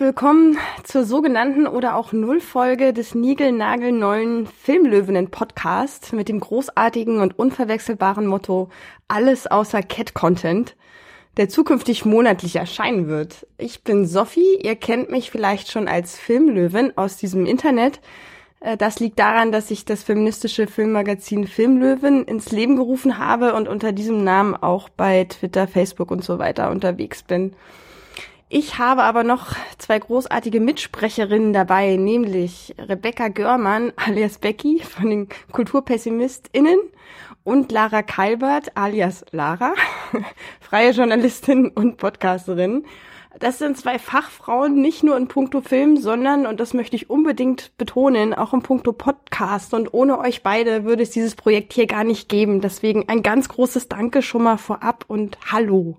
Willkommen zur sogenannten oder auch Nullfolge des Nigel-Nagel-neuen Filmlöwinnen-Podcast mit dem großartigen und unverwechselbaren Motto Alles außer Cat-Content, der zukünftig monatlich erscheinen wird. Ich bin Sophie, ihr kennt mich vielleicht schon als Filmlöwin aus diesem Internet. Äh, das liegt daran, dass ich das feministische Filmmagazin Filmlöwen ins Leben gerufen habe und unter diesem Namen auch bei Twitter, Facebook und so weiter unterwegs bin. Ich habe aber noch zwei großartige Mitsprecherinnen dabei, nämlich Rebecca Görmann alias Becky von den KulturpessimistInnen und Lara Kalbert alias Lara, freie Journalistin und Podcasterin. Das sind zwei Fachfrauen, nicht nur in puncto Film, sondern, und das möchte ich unbedingt betonen, auch in puncto Podcast. Und ohne euch beide würde es dieses Projekt hier gar nicht geben. Deswegen ein ganz großes Danke schon mal vorab und Hallo.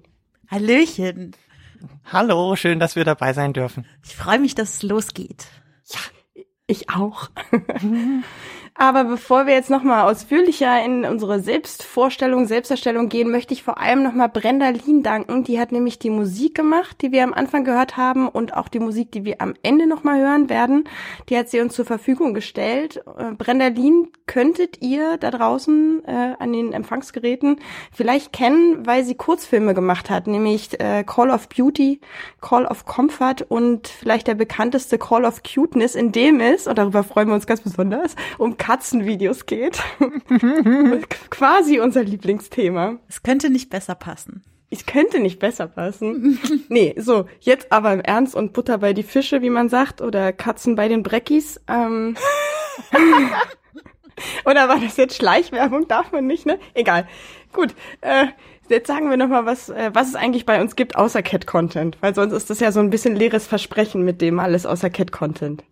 Hallöchen. Hallo, schön, dass wir dabei sein dürfen. Ich freue mich, dass es losgeht. Ja, ich auch. Aber bevor wir jetzt nochmal ausführlicher in unsere Selbstvorstellung, Selbsterstellung gehen, möchte ich vor allem nochmal Brenda Lien danken. Die hat nämlich die Musik gemacht, die wir am Anfang gehört haben und auch die Musik, die wir am Ende nochmal hören werden. Die hat sie uns zur Verfügung gestellt. Äh, Brenda Lien könntet ihr da draußen äh, an den Empfangsgeräten vielleicht kennen, weil sie Kurzfilme gemacht hat, nämlich äh, Call of Beauty, Call of Comfort und vielleicht der bekannteste Call of Cuteness, in dem es, und darüber freuen wir uns ganz besonders, um Katzenvideos geht. Quasi unser Lieblingsthema. Es könnte nicht besser passen. Es könnte nicht besser passen. nee, so, jetzt aber im Ernst und Butter bei die Fische, wie man sagt, oder Katzen bei den Breckis. Ähm. oder war das jetzt Schleichwerbung? Darf man nicht, ne? Egal. Gut, äh, jetzt sagen wir nochmal, was, äh, was es eigentlich bei uns gibt außer Cat-Content. Weil sonst ist das ja so ein bisschen leeres Versprechen mit dem alles außer Cat-Content.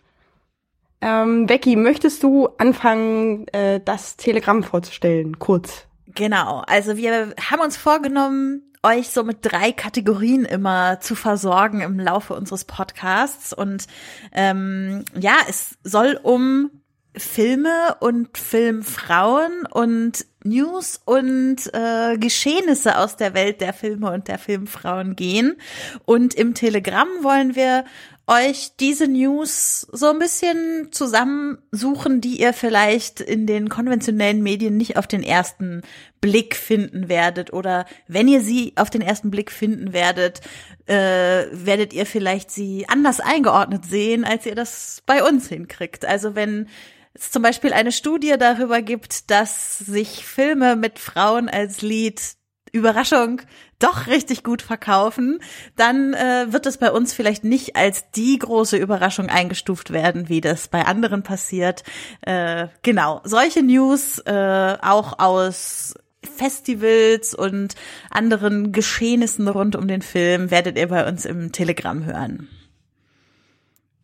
Ähm, Becky, möchtest du anfangen, äh, das Telegramm vorzustellen, kurz? Genau, also wir haben uns vorgenommen, euch so mit drei Kategorien immer zu versorgen im Laufe unseres Podcasts. Und ähm, ja, es soll um Filme und Filmfrauen und News und äh, Geschehnisse aus der Welt der Filme und der Filmfrauen gehen. Und im Telegramm wollen wir euch diese News so ein bisschen zusammensuchen, die ihr vielleicht in den konventionellen Medien nicht auf den ersten Blick finden werdet oder wenn ihr sie auf den ersten Blick finden werdet, äh, werdet ihr vielleicht sie anders eingeordnet sehen, als ihr das bei uns hinkriegt. Also wenn es zum Beispiel eine Studie darüber gibt, dass sich Filme mit Frauen als Lied Überraschung doch richtig gut verkaufen, dann äh, wird es bei uns vielleicht nicht als die große Überraschung eingestuft werden, wie das bei anderen passiert. Äh, genau, solche News äh, auch aus Festivals und anderen Geschehnissen rund um den Film werdet ihr bei uns im Telegram hören.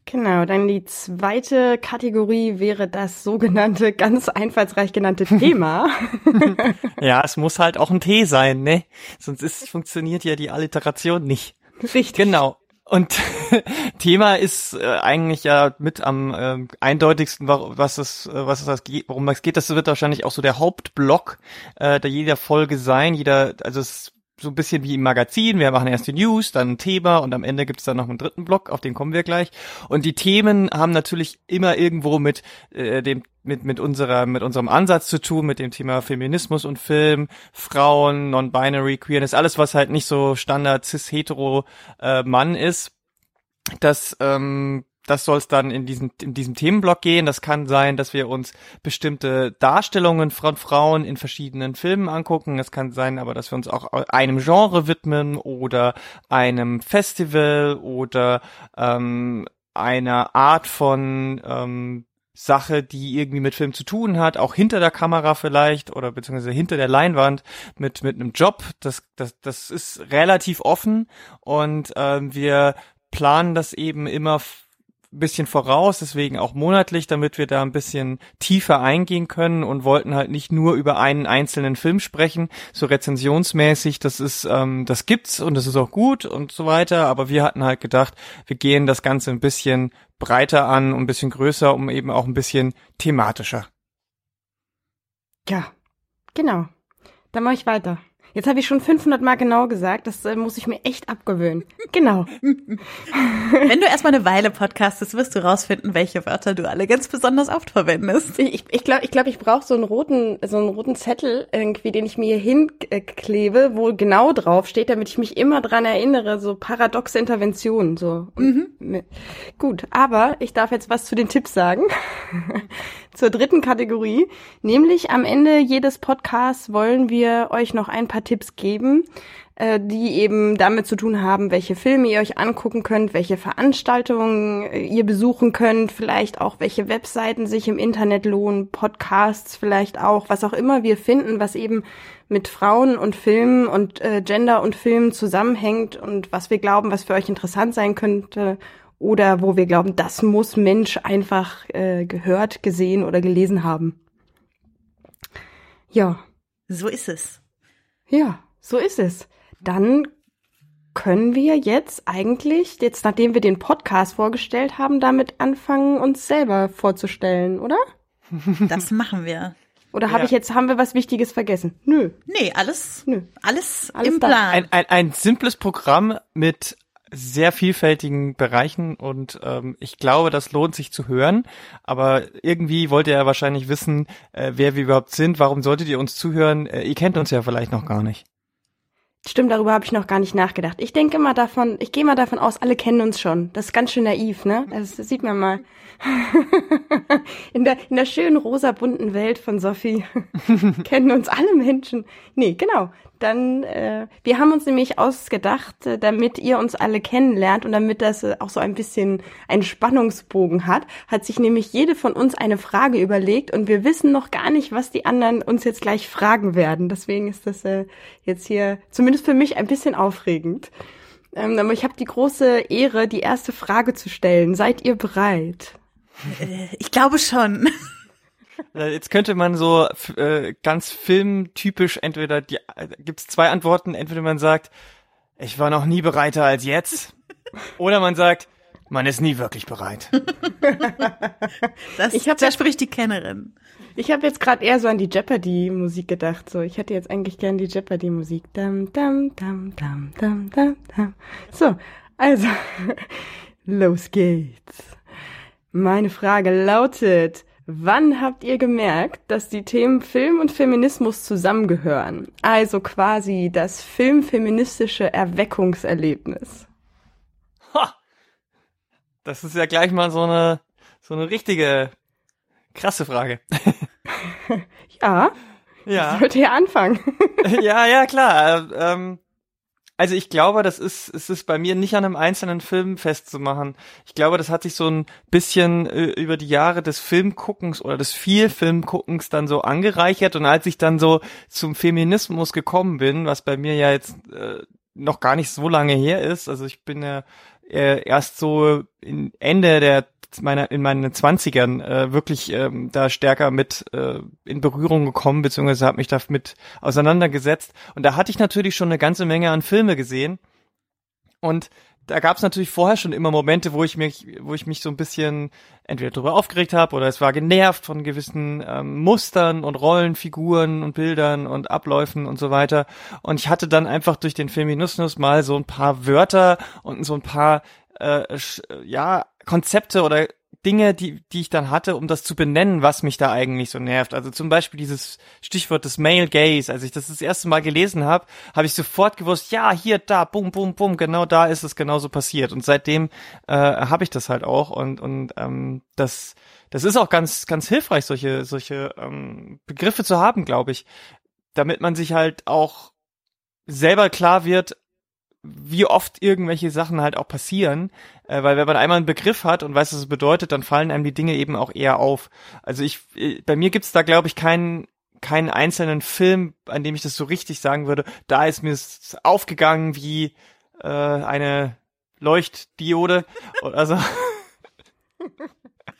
Genau, dann die zweite Kategorie wäre das sogenannte, ganz einfallsreich genannte Thema. ja, es muss halt auch ein T sein, ne? Sonst ist, funktioniert ja die Alliteration nicht. Richtig. Genau. Und Thema ist äh, eigentlich ja mit am äh, eindeutigsten, was es, äh, was es worum es geht. Das wird wahrscheinlich auch so der Hauptblock äh, der jeder Folge sein. Jeder, also es so ein bisschen wie im Magazin. Wir machen erst die News, dann ein Thema und am Ende gibt's dann noch einen dritten Block, auf den kommen wir gleich. Und die Themen haben natürlich immer irgendwo mit äh, dem mit mit unserer mit unserem Ansatz zu tun, mit dem Thema Feminismus und Film, Frauen, Non-Binary, Queerness, alles was halt nicht so Standard cis hetero äh, Mann ist. Das ähm, das soll es dann in diesem, in diesem Themenblock gehen. Das kann sein, dass wir uns bestimmte Darstellungen von Frauen in verschiedenen Filmen angucken. Es kann sein aber, dass wir uns auch einem Genre widmen oder einem Festival oder ähm, einer Art von ähm, Sache, die irgendwie mit Film zu tun hat, auch hinter der Kamera vielleicht oder beziehungsweise hinter der Leinwand mit mit einem Job. Das das das ist relativ offen und ähm, wir planen das eben immer bisschen voraus, deswegen auch monatlich, damit wir da ein bisschen tiefer eingehen können und wollten halt nicht nur über einen einzelnen Film sprechen, so rezensionsmäßig, das ist, ähm, das gibt's und das ist auch gut und so weiter, aber wir hatten halt gedacht, wir gehen das Ganze ein bisschen breiter an ein bisschen größer, um eben auch ein bisschen thematischer. Ja, genau. Dann mache ich weiter. Jetzt habe ich schon 500 Mal genau gesagt. Das äh, muss ich mir echt abgewöhnen. Genau. Wenn du erstmal eine Weile podcastest, wirst du rausfinden, welche Wörter du alle ganz besonders oft verwendest. Ich glaube, ich, glaub, ich, glaub, ich brauche so einen roten, so einen roten Zettel irgendwie, den ich mir hier hinklebe, wo genau drauf steht, damit ich mich immer dran erinnere. So paradoxe Interventionen. So. Mhm. Gut, aber ich darf jetzt was zu den Tipps sagen. Zur dritten Kategorie, nämlich am Ende jedes Podcasts wollen wir euch noch ein paar Tipps geben, äh, die eben damit zu tun haben, welche Filme ihr euch angucken könnt, welche Veranstaltungen äh, ihr besuchen könnt, vielleicht auch welche Webseiten sich im Internet lohnen, Podcasts vielleicht auch, was auch immer wir finden, was eben mit Frauen und Filmen und äh, Gender und Filmen zusammenhängt und was wir glauben, was für euch interessant sein könnte oder wo wir glauben, das muss Mensch einfach äh, gehört, gesehen oder gelesen haben. Ja. So ist es. Ja, so ist es. Dann können wir jetzt eigentlich, jetzt nachdem wir den Podcast vorgestellt haben, damit anfangen, uns selber vorzustellen, oder? Das machen wir. Oder habe ja. ich jetzt, haben wir was Wichtiges vergessen? Nö. Nee, alles, Nö. alles, alles im Plan. Ein, ein, ein simples Programm mit sehr vielfältigen Bereichen und ähm, ich glaube, das lohnt sich zu hören. Aber irgendwie wollt ihr ja wahrscheinlich wissen, äh, wer wir überhaupt sind. Warum solltet ihr uns zuhören? Äh, ihr kennt uns ja vielleicht noch gar nicht. Stimmt, darüber habe ich noch gar nicht nachgedacht. Ich denke immer davon, ich gehe mal davon aus, alle kennen uns schon. Das ist ganz schön naiv, ne? Das sieht man mal. in, der, in der schönen rosa bunten Welt von Sophie kennen uns alle Menschen. Nee, genau dann, äh, wir haben uns nämlich ausgedacht, äh, damit ihr uns alle kennenlernt und damit das äh, auch so ein bisschen einen Spannungsbogen hat, hat sich nämlich jede von uns eine Frage überlegt und wir wissen noch gar nicht, was die anderen uns jetzt gleich fragen werden. Deswegen ist das äh, jetzt hier zumindest für mich ein bisschen aufregend. Ähm, aber ich habe die große Ehre, die erste Frage zu stellen. Seid ihr bereit? Äh, ich glaube schon. Äh, jetzt könnte man so äh, ganz filmtypisch entweder die äh, gibt's zwei Antworten, entweder man sagt, ich war noch nie bereiter als jetzt, oder man sagt, man ist nie wirklich bereit. das, ich hab, das spricht die Kennerin. Ich habe jetzt gerade eher so an die Jeopardy-Musik gedacht. So, ich hätte jetzt eigentlich gern die Jeopardy-Musik. Dam, dam, dam, dam, dam, dam, dam. So, also, los geht's. Meine Frage lautet, Wann habt ihr gemerkt, dass die Themen Film und Feminismus zusammengehören? Also quasi das filmfeministische Erweckungserlebnis. Ha! Das ist ja gleich mal so eine, so eine richtige krasse Frage. ja. Ja. Sollte ja anfangen. ja, ja, klar. Ähm, also ich glaube, das ist, es ist bei mir nicht an einem einzelnen Film festzumachen. Ich glaube, das hat sich so ein bisschen äh, über die Jahre des Filmguckens oder des viel Filmguckens dann so angereichert und als ich dann so zum Feminismus gekommen bin, was bei mir ja jetzt äh, noch gar nicht so lange her ist, also ich bin ja äh, erst so in Ende der meiner in meinen Zwanzigern äh, wirklich ähm, da stärker mit äh, in Berührung gekommen, beziehungsweise habe mich damit auseinandergesetzt. Und da hatte ich natürlich schon eine ganze Menge an Filme gesehen. Und da gab es natürlich vorher schon immer Momente, wo ich mich, wo ich mich so ein bisschen entweder darüber aufgeregt habe oder es war genervt von gewissen ähm, Mustern und Rollenfiguren und Bildern und Abläufen und so weiter. Und ich hatte dann einfach durch den Feminismus mal so ein paar Wörter und so ein paar äh, ja Konzepte oder Dinge, die, die ich dann hatte, um das zu benennen, was mich da eigentlich so nervt. Also zum Beispiel dieses Stichwort des Male Gaze. Als ich das das erste Mal gelesen habe, habe ich sofort gewusst, ja, hier, da, bum, bum, bum, genau da ist es genauso passiert. Und seitdem äh, habe ich das halt auch. Und, und ähm, das, das ist auch ganz, ganz hilfreich, solche, solche ähm, Begriffe zu haben, glaube ich. Damit man sich halt auch selber klar wird, wie oft irgendwelche Sachen halt auch passieren, äh, weil wenn man einmal einen Begriff hat und weiß, was es bedeutet, dann fallen einem die Dinge eben auch eher auf. Also ich, äh, bei mir gibt's da glaube ich keinen keinen einzelnen Film, an dem ich das so richtig sagen würde. Da ist mir aufgegangen wie äh, eine Leuchtdiode. Also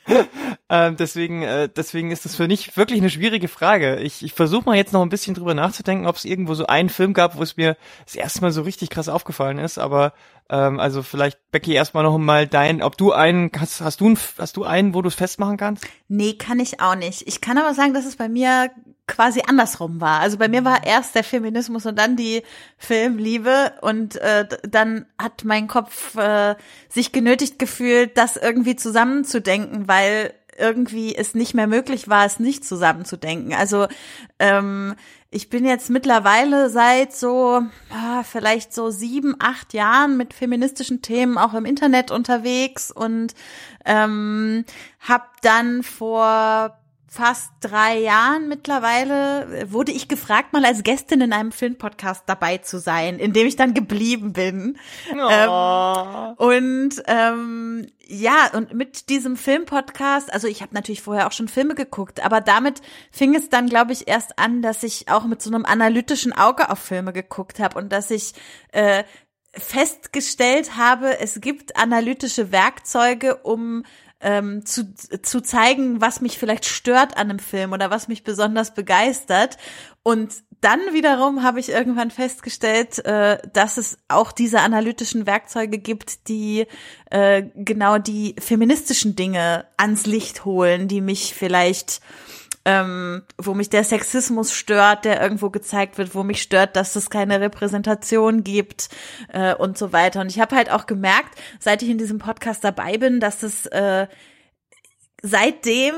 ähm, deswegen, äh, deswegen ist das für mich wirklich eine schwierige Frage. Ich, ich versuche mal jetzt noch ein bisschen drüber nachzudenken, ob es irgendwo so einen Film gab, wo es mir das erste Mal so richtig krass aufgefallen ist. Aber ähm, also vielleicht Becky erstmal noch mal dein, ob du einen hast, hast du einen, hast du einen, wo du es festmachen kannst? Nee, kann ich auch nicht. Ich kann aber sagen, dass es bei mir quasi andersrum war. Also bei mir war erst der Feminismus und dann die Filmliebe und äh, dann hat mein Kopf äh, sich genötigt gefühlt, das irgendwie zusammenzudenken, weil irgendwie es nicht mehr möglich war, es nicht zusammenzudenken. Also ähm, ich bin jetzt mittlerweile seit so vielleicht so sieben, acht Jahren mit feministischen Themen auch im Internet unterwegs und ähm, habe dann vor fast drei Jahren mittlerweile wurde ich gefragt, mal als Gästin in einem Filmpodcast dabei zu sein, in dem ich dann geblieben bin. Oh. Ähm, und ähm, ja, und mit diesem Filmpodcast, also ich habe natürlich vorher auch schon Filme geguckt, aber damit fing es dann, glaube ich, erst an, dass ich auch mit so einem analytischen Auge auf Filme geguckt habe und dass ich äh, festgestellt habe, es gibt analytische Werkzeuge, um ähm, zu, zu zeigen, was mich vielleicht stört an einem Film oder was mich besonders begeistert. Und dann wiederum habe ich irgendwann festgestellt, äh, dass es auch diese analytischen Werkzeuge gibt, die äh, genau die feministischen Dinge ans Licht holen, die mich vielleicht ähm, wo mich der Sexismus stört, der irgendwo gezeigt wird, wo mich stört, dass es keine Repräsentation gibt äh, und so weiter. Und ich habe halt auch gemerkt, seit ich in diesem Podcast dabei bin, dass es äh, seitdem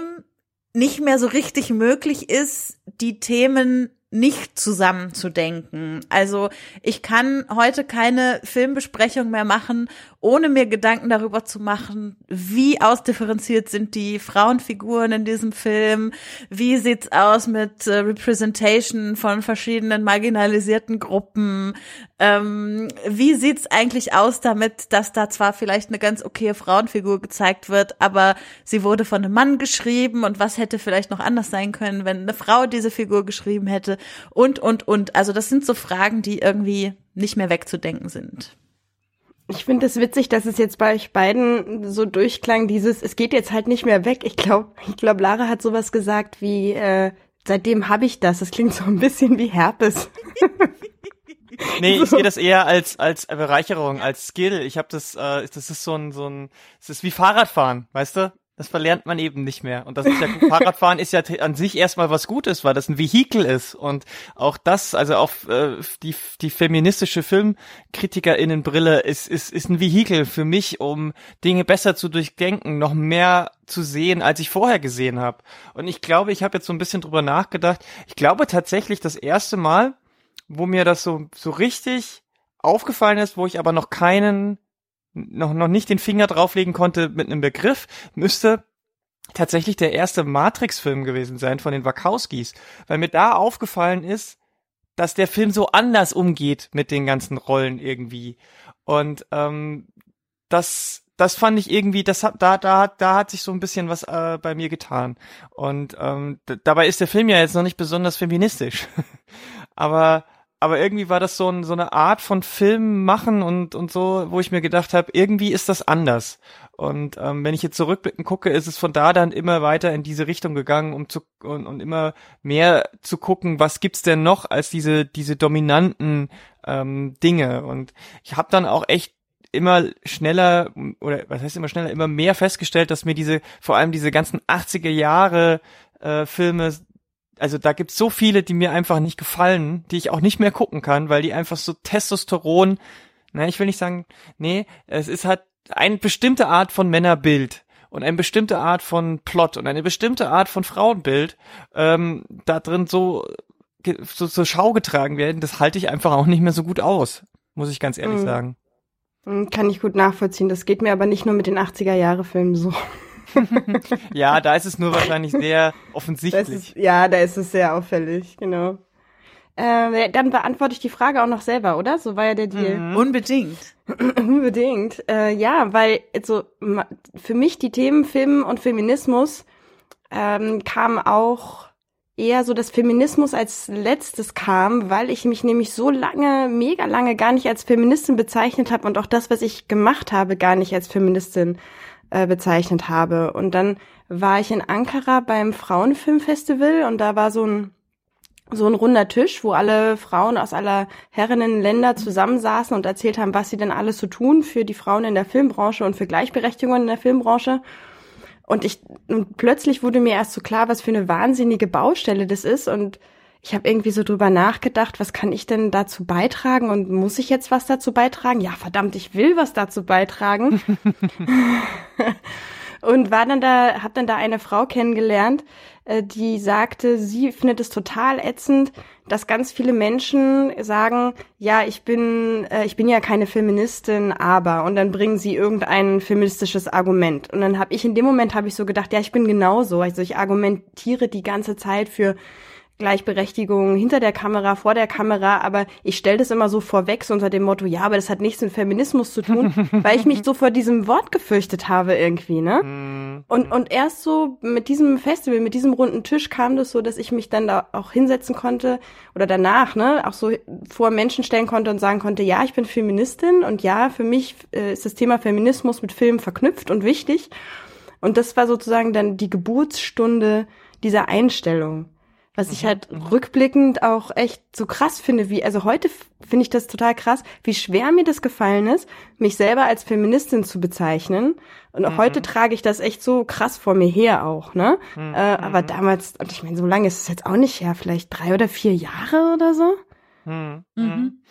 nicht mehr so richtig möglich ist, die Themen nicht zusammenzudenken. Also ich kann heute keine Filmbesprechung mehr machen, ohne mir Gedanken darüber zu machen, wie ausdifferenziert sind die Frauenfiguren in diesem Film, wie sieht's aus mit äh, Representation von verschiedenen marginalisierten Gruppen, ähm, wie sieht's eigentlich aus damit, dass da zwar vielleicht eine ganz okaye Frauenfigur gezeigt wird, aber sie wurde von einem Mann geschrieben und was hätte vielleicht noch anders sein können, wenn eine Frau diese Figur geschrieben hätte und, und, und. Also das sind so Fragen, die irgendwie nicht mehr wegzudenken sind. Ich finde es witzig, dass es jetzt bei euch beiden so durchklang, dieses, es geht jetzt halt nicht mehr weg. Ich glaube, ich glaube, Lara hat sowas gesagt wie, äh, seitdem habe ich das. Das klingt so ein bisschen wie Herpes. nee, ich sehe das eher als als Bereicherung, als Skill. Ich habe das, äh, das ist so ein so ein, es ist wie Fahrradfahren, weißt du? Das verlernt man eben nicht mehr. Und das ist ja, Fahrradfahren ist ja an sich erstmal was Gutes, weil das ein Vehikel ist. Und auch das, also auch äh, die, die feministische FilmkritikerInnenbrille ist, ist, ist ein Vehikel für mich, um Dinge besser zu durchdenken, noch mehr zu sehen, als ich vorher gesehen habe. Und ich glaube, ich habe jetzt so ein bisschen drüber nachgedacht. Ich glaube tatsächlich das erste Mal, wo mir das so, so richtig aufgefallen ist, wo ich aber noch keinen noch, noch nicht den Finger drauflegen konnte mit einem Begriff, müsste tatsächlich der erste Matrix-Film gewesen sein von den Wachowskis, weil mir da aufgefallen ist, dass der Film so anders umgeht mit den ganzen Rollen irgendwie. Und ähm, das, das fand ich irgendwie, das hat, da, da, da hat sich so ein bisschen was äh, bei mir getan. Und ähm, dabei ist der Film ja jetzt noch nicht besonders feministisch. Aber aber irgendwie war das so, ein, so eine Art von Film machen und, und so, wo ich mir gedacht habe, irgendwie ist das anders. Und ähm, wenn ich jetzt zurückblicken gucke, ist es von da dann immer weiter in diese Richtung gegangen, um zu und, und immer mehr zu gucken, was gibt's denn noch als diese diese dominanten ähm, Dinge. Und ich habe dann auch echt immer schneller oder was heißt immer schneller, immer mehr festgestellt, dass mir diese vor allem diese ganzen 80er Jahre äh, Filme also da gibt's so viele, die mir einfach nicht gefallen, die ich auch nicht mehr gucken kann, weil die einfach so Testosteron, na, ich will nicht sagen, nee, es ist halt eine bestimmte Art von Männerbild und eine bestimmte Art von Plot und eine bestimmte Art von Frauenbild ähm, da drin so, so zur Schau getragen werden, das halte ich einfach auch nicht mehr so gut aus, muss ich ganz ehrlich mhm. sagen. Hm, kann ich gut nachvollziehen. Das geht mir aber nicht nur mit den 80er Jahre Filmen so. ja, da ist es nur wahrscheinlich sehr offensichtlich. Ist, ja, da ist es sehr auffällig, genau. Äh, dann beantworte ich die Frage auch noch selber, oder? So war ja der Deal. Mhm. Unbedingt. Unbedingt. Äh, ja, weil also für mich die Themen Film und Feminismus ähm, kam auch eher so, dass Feminismus als letztes kam, weil ich mich nämlich so lange, mega lange gar nicht als Feministin bezeichnet habe und auch das, was ich gemacht habe, gar nicht als Feministin äh, bezeichnet habe. Und dann war ich in Ankara beim Frauenfilmfestival und da war so ein so ein runder Tisch, wo alle Frauen aus aller Herrinnenländer zusammensaßen und erzählt haben, was sie denn alles so tun für die Frauen in der Filmbranche und für Gleichberechtigung in der Filmbranche. Und ich und plötzlich wurde mir erst so klar, was für eine wahnsinnige Baustelle das ist und ich habe irgendwie so drüber nachgedacht, was kann ich denn dazu beitragen und muss ich jetzt was dazu beitragen? Ja, verdammt, ich will was dazu beitragen. und war dann da, habe dann da eine Frau kennengelernt, äh, die sagte, sie findet es total ätzend, dass ganz viele Menschen sagen, ja, ich bin, äh, ich bin ja keine Feministin, aber und dann bringen sie irgendein feministisches Argument. Und dann habe ich in dem Moment habe ich so gedacht, ja, ich bin genauso. Also ich argumentiere die ganze Zeit für Gleichberechtigung hinter der Kamera, vor der Kamera, aber ich stelle das immer so vorweg, so unter dem Motto, ja, aber das hat nichts mit Feminismus zu tun, weil ich mich so vor diesem Wort gefürchtet habe irgendwie, ne? Mhm. Und, und erst so mit diesem Festival, mit diesem runden Tisch kam das so, dass ich mich dann da auch hinsetzen konnte oder danach, ne, auch so vor Menschen stellen konnte und sagen konnte, ja, ich bin Feministin und ja, für mich äh, ist das Thema Feminismus mit Film verknüpft und wichtig. Und das war sozusagen dann die Geburtsstunde dieser Einstellung. Was ich mhm. halt rückblickend auch echt so krass finde, wie, also heute finde ich das total krass, wie schwer mir das gefallen ist, mich selber als Feministin zu bezeichnen. Und mhm. heute trage ich das echt so krass vor mir her auch, ne? Mhm. Äh, aber damals, und ich meine, so lange ist es jetzt auch nicht her, vielleicht drei oder vier Jahre oder so. Mhm. Mhm.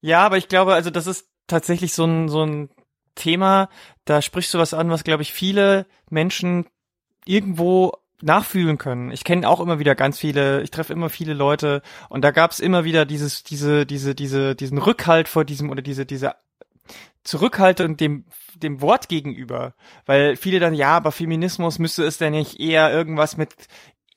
Ja, aber ich glaube, also das ist tatsächlich so ein, so ein Thema, da sprichst du was an, was, glaube ich, viele Menschen irgendwo nachfühlen können. Ich kenne auch immer wieder ganz viele, ich treffe immer viele Leute und da gab es immer wieder dieses, diese, diese, diese, diesen Rückhalt vor diesem oder diese, diese Zurückhaltung dem, dem Wort gegenüber. Weil viele dann, ja, aber Feminismus müsste es denn nicht eher irgendwas mit,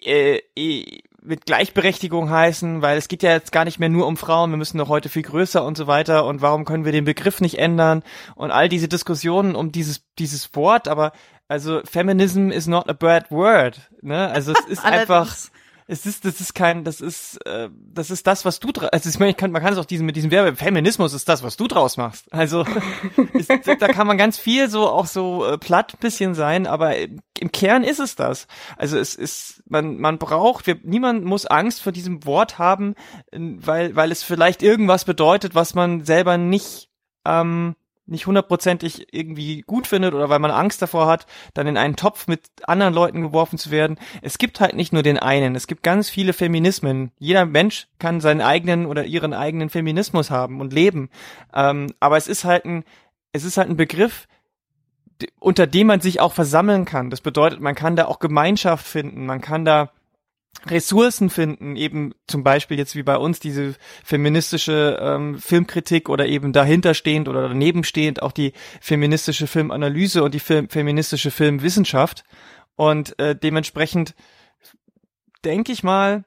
äh, äh, mit Gleichberechtigung heißen, weil es geht ja jetzt gar nicht mehr nur um Frauen, wir müssen doch heute viel größer und so weiter und warum können wir den Begriff nicht ändern und all diese Diskussionen um dieses, dieses Wort, aber also Feminism is not a bad word, ne? Also es ist einfach es ist das ist kein das ist äh, das ist das was du also ich meine ich kann man kann es auch diesen mit diesem Verbe Feminismus ist das was du draus machst. Also ist, da kann man ganz viel so auch so äh, platt bisschen sein aber im Kern ist es das. Also es ist man man braucht wir, niemand muss Angst vor diesem Wort haben weil weil es vielleicht irgendwas bedeutet was man selber nicht ähm, nicht hundertprozentig irgendwie gut findet oder weil man Angst davor hat, dann in einen Topf mit anderen Leuten geworfen zu werden. Es gibt halt nicht nur den einen, es gibt ganz viele Feminismen. Jeder Mensch kann seinen eigenen oder ihren eigenen Feminismus haben und leben. Ähm, aber es ist halt ein, es ist halt ein Begriff, unter dem man sich auch versammeln kann. Das bedeutet, man kann da auch Gemeinschaft finden, man kann da Ressourcen finden, eben zum Beispiel jetzt wie bei uns diese feministische ähm, Filmkritik oder eben dahinterstehend oder danebenstehend auch die feministische Filmanalyse und die Film, feministische Filmwissenschaft. Und äh, dementsprechend denke ich mal,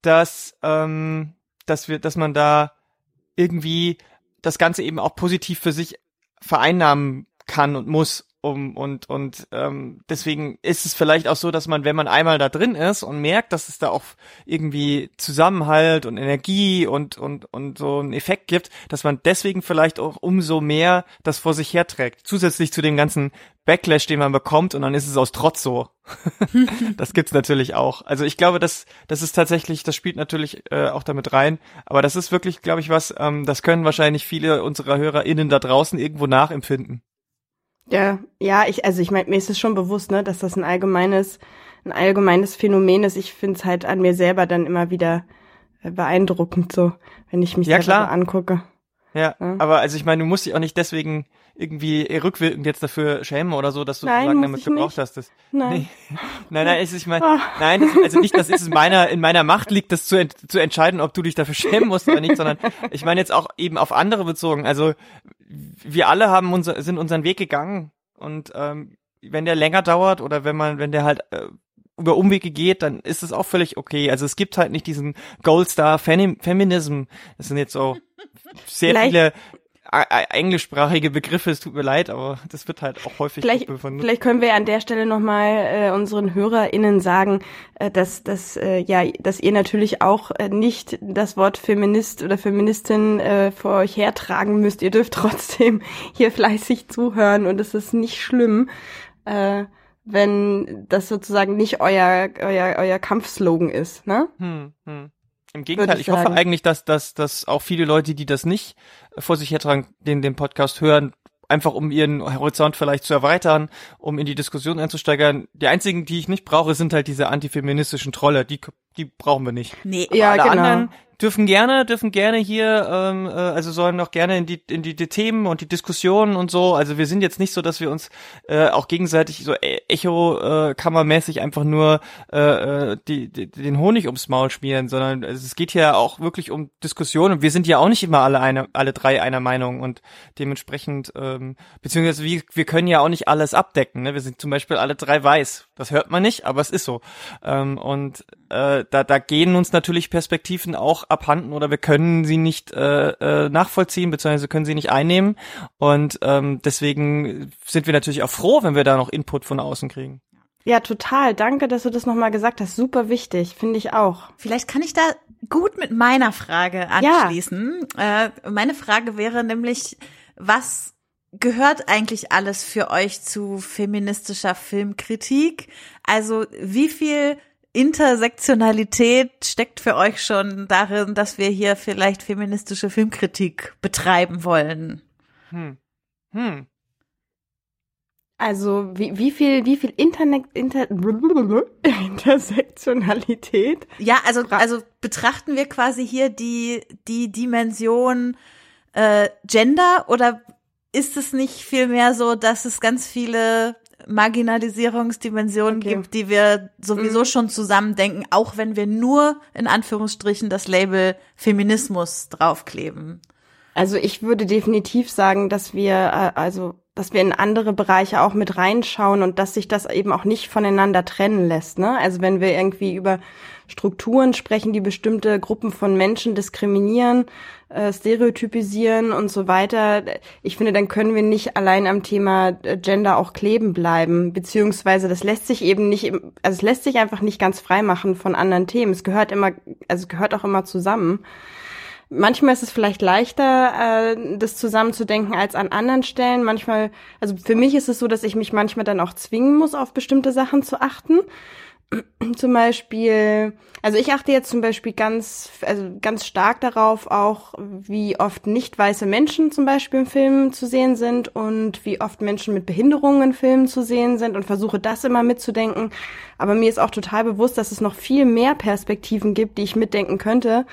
dass, ähm, dass wir, dass man da irgendwie das Ganze eben auch positiv für sich vereinnahmen kann und muss um und und ähm, deswegen ist es vielleicht auch so, dass man, wenn man einmal da drin ist und merkt, dass es da auch irgendwie Zusammenhalt und Energie und und und so einen Effekt gibt, dass man deswegen vielleicht auch umso mehr das vor sich herträgt, zusätzlich zu dem ganzen Backlash, den man bekommt und dann ist es aus Trotz so. das gibt's natürlich auch. Also ich glaube, das das ist tatsächlich, das spielt natürlich äh, auch damit rein, aber das ist wirklich, glaube ich, was, ähm, das können wahrscheinlich viele unserer HörerInnen da draußen irgendwo nachempfinden. Ja, ja, ich, also ich meine, mir ist es schon bewusst, ne, dass das ein allgemeines, ein allgemeines Phänomen ist. Ich finde es halt an mir selber dann immer wieder äh, beeindruckend, so, wenn ich mich ja, selber so angucke. Ja, ja, aber also ich meine, du musst dich auch nicht deswegen irgendwie rückwirkend jetzt dafür schämen oder so, dass du nein, sozusagen damit gebraucht nicht. hast. Das, nein. Nee. nein, nein, ist, ich meine, oh. nein, das, also nicht, dass es in meiner, in meiner Macht liegt, das zu, ent, zu entscheiden, ob du dich dafür schämen musst oder nicht, sondern ich meine jetzt auch eben auf andere bezogen. Also wir alle haben unser, sind unseren Weg gegangen und ähm, wenn der länger dauert oder wenn man, wenn der halt äh, über Umwege geht, dann ist es auch völlig okay. Also es gibt halt nicht diesen Gold Star Feminism. Das sind jetzt so sehr Vielleicht. viele englischsprachige Begriffe, es tut mir leid, aber das wird halt auch häufig vielleicht, vielleicht können wir an der Stelle nochmal äh, unseren HörerInnen sagen, äh, dass, dass, äh, ja, dass ihr natürlich auch äh, nicht das Wort Feminist oder Feministin äh, vor euch hertragen müsst. Ihr dürft trotzdem hier fleißig zuhören und es ist nicht schlimm, äh, wenn das sozusagen nicht euer, euer, euer Kampfslogan ist, ne? Hm, hm. Im Gegenteil, ich, ich hoffe eigentlich, dass, dass, dass auch viele Leute, die das nicht vor sich hertragen, den, den Podcast hören, einfach um ihren Horizont vielleicht zu erweitern, um in die Diskussion einzusteigern. Die einzigen, die ich nicht brauche, sind halt diese antifeministischen Trolle. Die, die brauchen wir nicht. Nee, Aber Ja, alle genau. anderen dürfen gerne, dürfen gerne hier, ähm, äh, also sollen auch gerne in die in die, die Themen und die Diskussionen und so. Also wir sind jetzt nicht so, dass wir uns äh, auch gegenseitig so e- Echo-Kammermäßig einfach nur äh, äh, die, die, den Honig ums Maul schmieren, sondern es geht hier auch wirklich um Diskussionen. Wir sind ja auch nicht immer alle eine, alle drei einer Meinung und dementsprechend, ähm, beziehungsweise wir, wir können ja auch nicht alles abdecken. Ne? Wir sind zum Beispiel alle drei weiß. Das hört man nicht, aber es ist so. Ähm, und äh, da, da gehen uns natürlich Perspektiven auch abhanden oder wir können sie nicht äh, äh, nachvollziehen, beziehungsweise können sie nicht einnehmen. Und ähm, deswegen sind wir natürlich auch froh, wenn wir da noch Input von außen kriegen. Ja, total. Danke, dass du das nochmal gesagt hast. Super wichtig, finde ich auch. Vielleicht kann ich da gut mit meiner Frage anschließen. Äh, meine Frage wäre nämlich, was gehört eigentlich alles für euch zu feministischer Filmkritik? Also wie viel Intersektionalität steckt für euch schon darin, dass wir hier vielleicht feministische Filmkritik betreiben wollen? Hm. Hm. Also wie, wie viel, wie viel Internet, Inter, Intersektionalität? Ja, also, also betrachten wir quasi hier die, die Dimension äh, Gender oder ist es nicht vielmehr so, dass es ganz viele Marginalisierungsdimensionen Okay. gibt, die wir sowieso Mhm. schon zusammendenken, auch wenn wir nur in Anführungsstrichen das Label Feminismus draufkleben? Also ich würde definitiv sagen, dass wir äh, also dass wir in andere Bereiche auch mit reinschauen und dass sich das eben auch nicht voneinander trennen lässt. Ne? Also wenn wir irgendwie über Strukturen sprechen, die bestimmte Gruppen von Menschen diskriminieren, äh, stereotypisieren und so weiter, ich finde, dann können wir nicht allein am Thema äh, Gender auch kleben bleiben, beziehungsweise das lässt sich eben nicht, also es lässt sich einfach nicht ganz frei machen von anderen Themen. Es gehört immer, also es gehört auch immer zusammen. Manchmal ist es vielleicht leichter, äh, das zusammenzudenken als an anderen Stellen. Manchmal, also für mich ist es so, dass ich mich manchmal dann auch zwingen muss, auf bestimmte Sachen zu achten. Zum Beispiel, also ich achte jetzt zum Beispiel ganz, also ganz stark darauf auch, wie oft nicht weiße Menschen zum Beispiel im Film zu sehen sind und wie oft Menschen mit Behinderungen in Filmen zu sehen sind und versuche das immer mitzudenken. Aber mir ist auch total bewusst, dass es noch viel mehr Perspektiven gibt, die ich mitdenken könnte,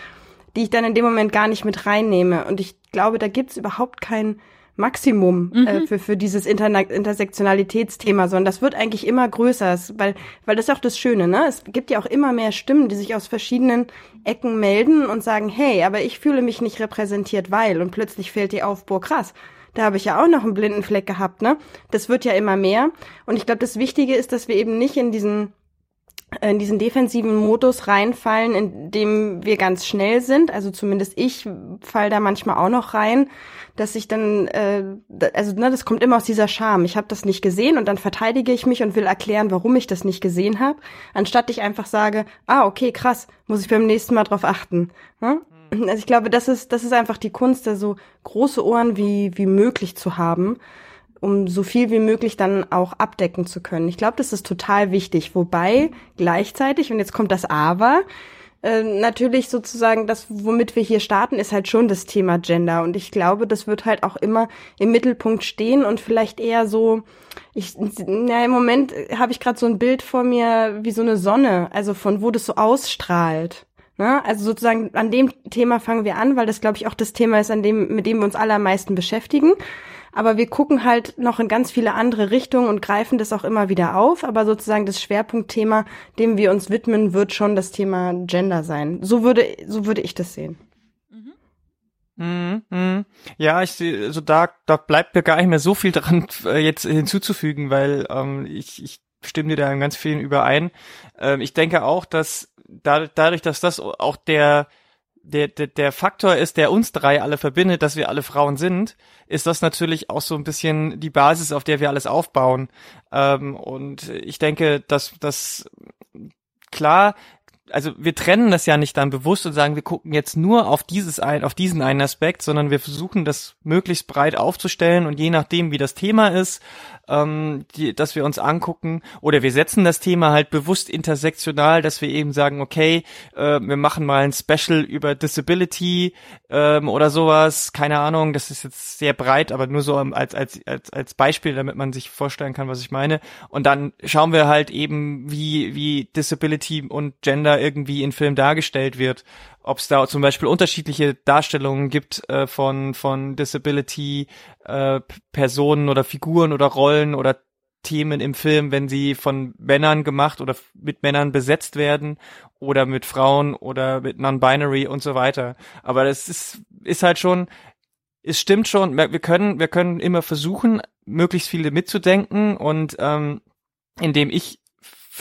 die ich dann in dem Moment gar nicht mit reinnehme. Und ich glaube, da gibt's überhaupt kein Maximum äh, für, für dieses Interna Intersektionalitätsthema, sondern das wird eigentlich immer größer, weil, weil das ist auch das Schöne, ne? Es gibt ja auch immer mehr Stimmen, die sich aus verschiedenen Ecken melden und sagen, hey, aber ich fühle mich nicht repräsentiert, weil, und plötzlich fällt dir auf, boah, krass, da habe ich ja auch noch einen blinden Fleck gehabt, ne? Das wird ja immer mehr. Und ich glaube, das Wichtige ist, dass wir eben nicht in diesen in diesen defensiven Modus reinfallen, in dem wir ganz schnell sind. Also zumindest ich fall da manchmal auch noch rein, dass ich dann, äh, also ne, das kommt immer aus dieser Scham. Ich habe das nicht gesehen und dann verteidige ich mich und will erklären, warum ich das nicht gesehen habe, anstatt ich einfach sage, ah okay, krass, muss ich beim nächsten Mal drauf achten. Ne? Also ich glaube, das ist das ist einfach die Kunst, da so große Ohren wie wie möglich zu haben um so viel wie möglich dann auch abdecken zu können. Ich glaube, das ist total wichtig. Wobei gleichzeitig, und jetzt kommt das Aber, äh, natürlich sozusagen das, womit wir hier starten, ist halt schon das Thema Gender. Und ich glaube, das wird halt auch immer im Mittelpunkt stehen und vielleicht eher so, ich, na, im Moment habe ich gerade so ein Bild vor mir wie so eine Sonne, also von wo das so ausstrahlt. Ne? Also sozusagen an dem Thema fangen wir an, weil das, glaube ich, auch das Thema ist, an dem, mit dem wir uns alle am meisten beschäftigen. Aber wir gucken halt noch in ganz viele andere Richtungen und greifen das auch immer wieder auf. Aber sozusagen das Schwerpunktthema, dem wir uns widmen, wird schon das Thema Gender sein. So würde, so würde ich das sehen. Mhm, mhm. Ja, ich sehe, also da, da bleibt mir gar nicht mehr so viel dran äh, jetzt hinzuzufügen, weil ähm, ich, ich stimme dir da in ganz vielen überein. Ähm, ich denke auch, dass da, dadurch, dass das auch der, der, der, der Faktor ist, der uns drei alle verbindet, dass wir alle Frauen sind, ist das natürlich auch so ein bisschen die Basis, auf der wir alles aufbauen. Ähm, und ich denke, dass das klar, also wir trennen das ja nicht dann bewusst und sagen, wir gucken jetzt nur auf dieses ein, auf diesen einen Aspekt, sondern wir versuchen das möglichst breit aufzustellen und je nachdem, wie das Thema ist, ähm, die, dass wir uns angucken. Oder wir setzen das Thema halt bewusst intersektional, dass wir eben sagen, okay, äh, wir machen mal ein Special über Disability ähm, oder sowas, keine Ahnung, das ist jetzt sehr breit, aber nur so als, als, als, als Beispiel, damit man sich vorstellen kann, was ich meine. Und dann schauen wir halt eben, wie, wie Disability und Gender irgendwie in Film dargestellt wird ob es da zum Beispiel unterschiedliche Darstellungen gibt äh, von von Disability äh, Personen oder Figuren oder Rollen oder Themen im Film, wenn sie von Männern gemacht oder mit Männern besetzt werden oder mit Frauen oder mit Non-Binary und so weiter. Aber das ist ist halt schon es stimmt schon, wir können wir können immer versuchen, möglichst viele mitzudenken und ähm, indem ich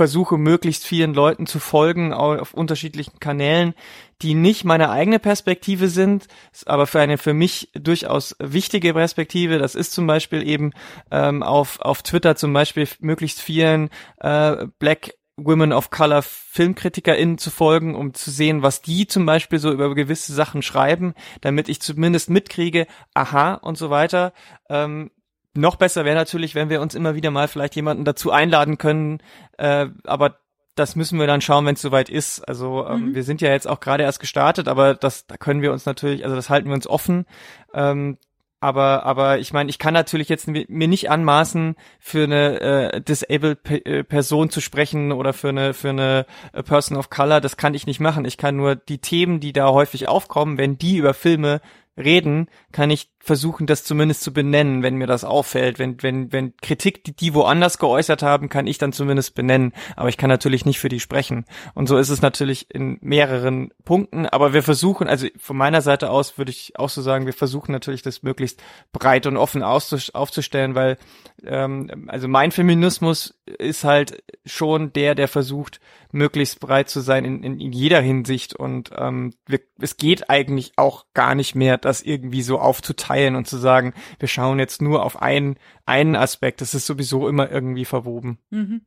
versuche möglichst vielen Leuten zu folgen auf unterschiedlichen Kanälen, die nicht meine eigene Perspektive sind, aber für eine für mich durchaus wichtige Perspektive. Das ist zum Beispiel eben ähm, auf auf Twitter zum Beispiel möglichst vielen äh, Black Women of Color FilmkritikerInnen zu folgen, um zu sehen, was die zum Beispiel so über gewisse Sachen schreiben, damit ich zumindest mitkriege, aha und so weiter. Ähm, noch besser wäre natürlich, wenn wir uns immer wieder mal vielleicht jemanden dazu einladen können, äh, aber das müssen wir dann schauen, wenn es soweit ist. Also ähm, mhm. wir sind ja jetzt auch gerade erst gestartet, aber das da können wir uns natürlich, also das halten wir uns offen. Ähm, aber aber ich meine, ich kann natürlich jetzt mir nicht anmaßen, für eine äh, disabled P äh, Person zu sprechen oder für eine für eine äh, Person of Color. Das kann ich nicht machen. Ich kann nur die Themen, die da häufig aufkommen, wenn die über Filme reden, kann ich versuchen, das zumindest zu benennen, wenn mir das auffällt. Wenn, wenn, wenn Kritik, die, die woanders geäußert haben, kann ich dann zumindest benennen. Aber ich kann natürlich nicht für die sprechen. Und so ist es natürlich in mehreren Punkten. Aber wir versuchen, also von meiner Seite aus würde ich auch so sagen, wir versuchen natürlich, das möglichst breit und offen aufzustellen, weil ähm, also mein Feminismus ist halt schon der, der versucht, möglichst breit zu sein in, in, in jeder Hinsicht. Und ähm, wir, es geht eigentlich auch gar nicht mehr, das irgendwie so aufzuteilen teilen und zu sagen, wir schauen jetzt nur auf einen, einen Aspekt. Das ist sowieso immer irgendwie verwoben. Mhm.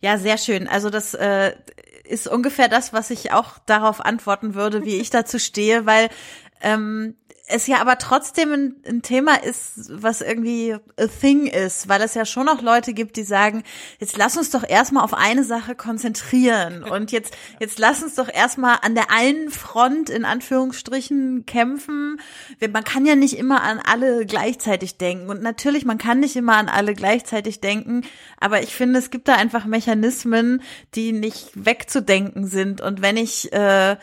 Ja, sehr schön. Also das äh, ist ungefähr das, was ich auch darauf antworten würde, wie ich dazu stehe, weil ähm, es ja aber trotzdem ein, ein, Thema ist, was irgendwie a thing ist, weil es ja schon noch Leute gibt, die sagen, jetzt lass uns doch erstmal auf eine Sache konzentrieren. Und jetzt, jetzt lass uns doch erstmal an der einen Front in Anführungsstrichen kämpfen. Man kann ja nicht immer an alle gleichzeitig denken. Und natürlich, man kann nicht immer an alle gleichzeitig denken, aber ich finde, es gibt da einfach Mechanismen, die nicht wegzudenken sind. Und wenn ich äh,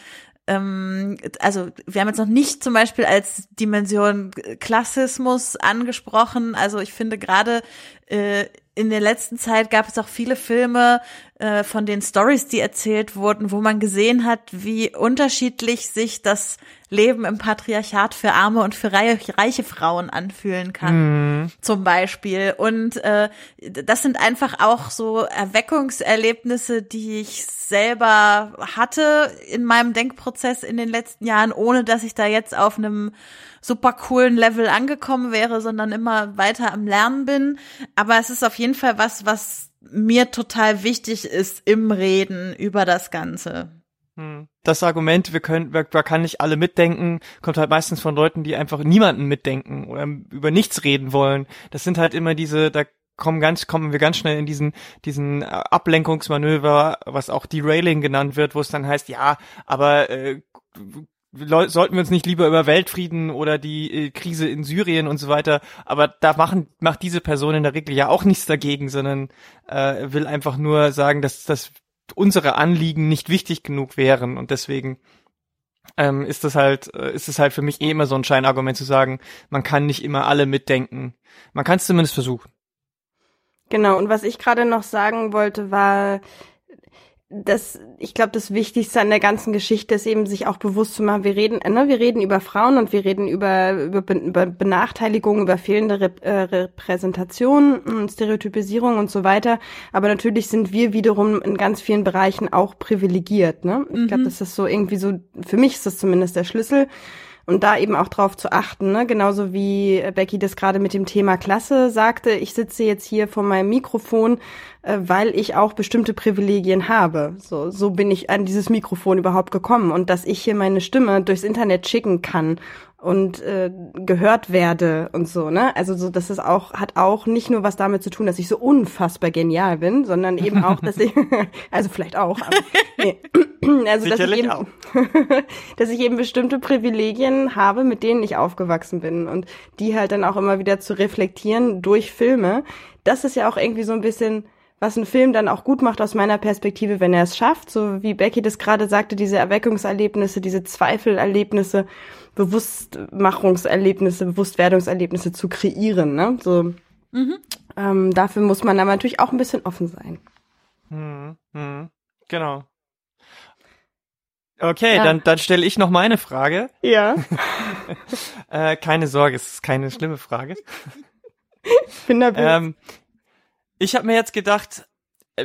ähm, also wir haben jetzt noch nicht zum Beispiel als Dimension Klassismus angesprochen. Also ich finde gerade äh, in der letzten Zeit gab es auch viele Filme äh, von den Stories, die erzählt wurden, wo man gesehen hat, wie unterschiedlich sich das Leben im Patriarchat für arme und für reiche, Frauen anfühlen kann, mhm. zum Beispiel. Und äh, das sind einfach auch so Erweckungserlebnisse, die ich selber hatte in meinem Denkprozess in den letzten Jahren, ohne dass ich da jetzt auf einem super coolen Level angekommen wäre, sondern immer weiter am Lernen bin. Aber es ist auf jeden Fall was, was mir total wichtig ist im Reden über das Ganze. Hm. Das Argument, wir können, man kann nicht alle mitdenken, kommt halt meistens von Leuten, die einfach niemanden mitdenken oder über nichts reden wollen. Das sind halt immer diese, da kommen ganz, kommen wir ganz schnell in diesen, diesen Ablenkungsmanöver, was auch Derailing genannt wird, wo es dann heißt, ja, aber äh, sollten wir uns nicht lieber über Weltfrieden oder die äh, Krise in Syrien und so weiter, aber da machen macht diese Person in der Regel ja auch nichts dagegen, sondern äh, will einfach nur sagen, dass dass unsere Anliegen nicht wichtig genug wären und deswegen ähm, ist das halt äh, ist es halt für mich eh immer so ein Scheinargument zu sagen, man kann nicht immer alle mitdenken. Man kann es zumindest versuchen. Genau, und was ich gerade noch sagen wollte, war, das, ich glaube, das Wichtigste an der ganzen Geschichte ist eben, sich auch bewusst zu machen, wir reden, ne, wir reden über Frauen und wir reden über, über, über Benachteiligung, über fehlende Rep äh, Repräsentation, Stereotypisierung und so weiter. Aber natürlich sind wir wiederum in ganz vielen Bereichen auch privilegiert. Ne? Ich glaube, mhm. das ist so irgendwie so, für mich ist das zumindest der Schlüssel. Und da eben auch drauf zu achten, ne? genauso wie Becky das gerade mit dem Thema Klasse sagte, ich sitze jetzt hier vor meinem Mikrofon, äh, weil ich auch bestimmte Privilegien habe. So, so bin ich an dieses Mikrofon überhaupt gekommen. Und dass ich hier meine Stimme durchs Internet schicken kann und äh, gehört werde und so, ne? Also so, das ist auch, hat auch nicht nur was damit zu tun, dass ich so unfassbar genial bin, sondern eben auch, dass ich, also vielleicht auch, aber nee. also dass ich, eben, dass ich eben bestimmte Privilegien habe, mit denen ich aufgewachsen bin und die halt dann auch immer wieder zu reflektieren durch Filme. Das ist ja auch irgendwie so ein bisschen was ein Film dann auch gut macht aus meiner Perspektive, wenn er es schafft, so wie Becky das gerade sagte, diese Erweckungserlebnisse, diese Zweifelerlebnisse, Bewusstmachungserlebnisse, Bewusstwerdungserlebnisse zu kreieren. Ne? So, mhm. ähm, dafür muss man aber natürlich auch ein bisschen offen sein. Mhm. Mhm. Genau. Okay, ja. dann, dann stelle ich noch meine Frage. Ja. äh, keine Sorge, es ist keine schlimme Frage. Ich bin nervös. Ähm, ich habe mir jetzt gedacht,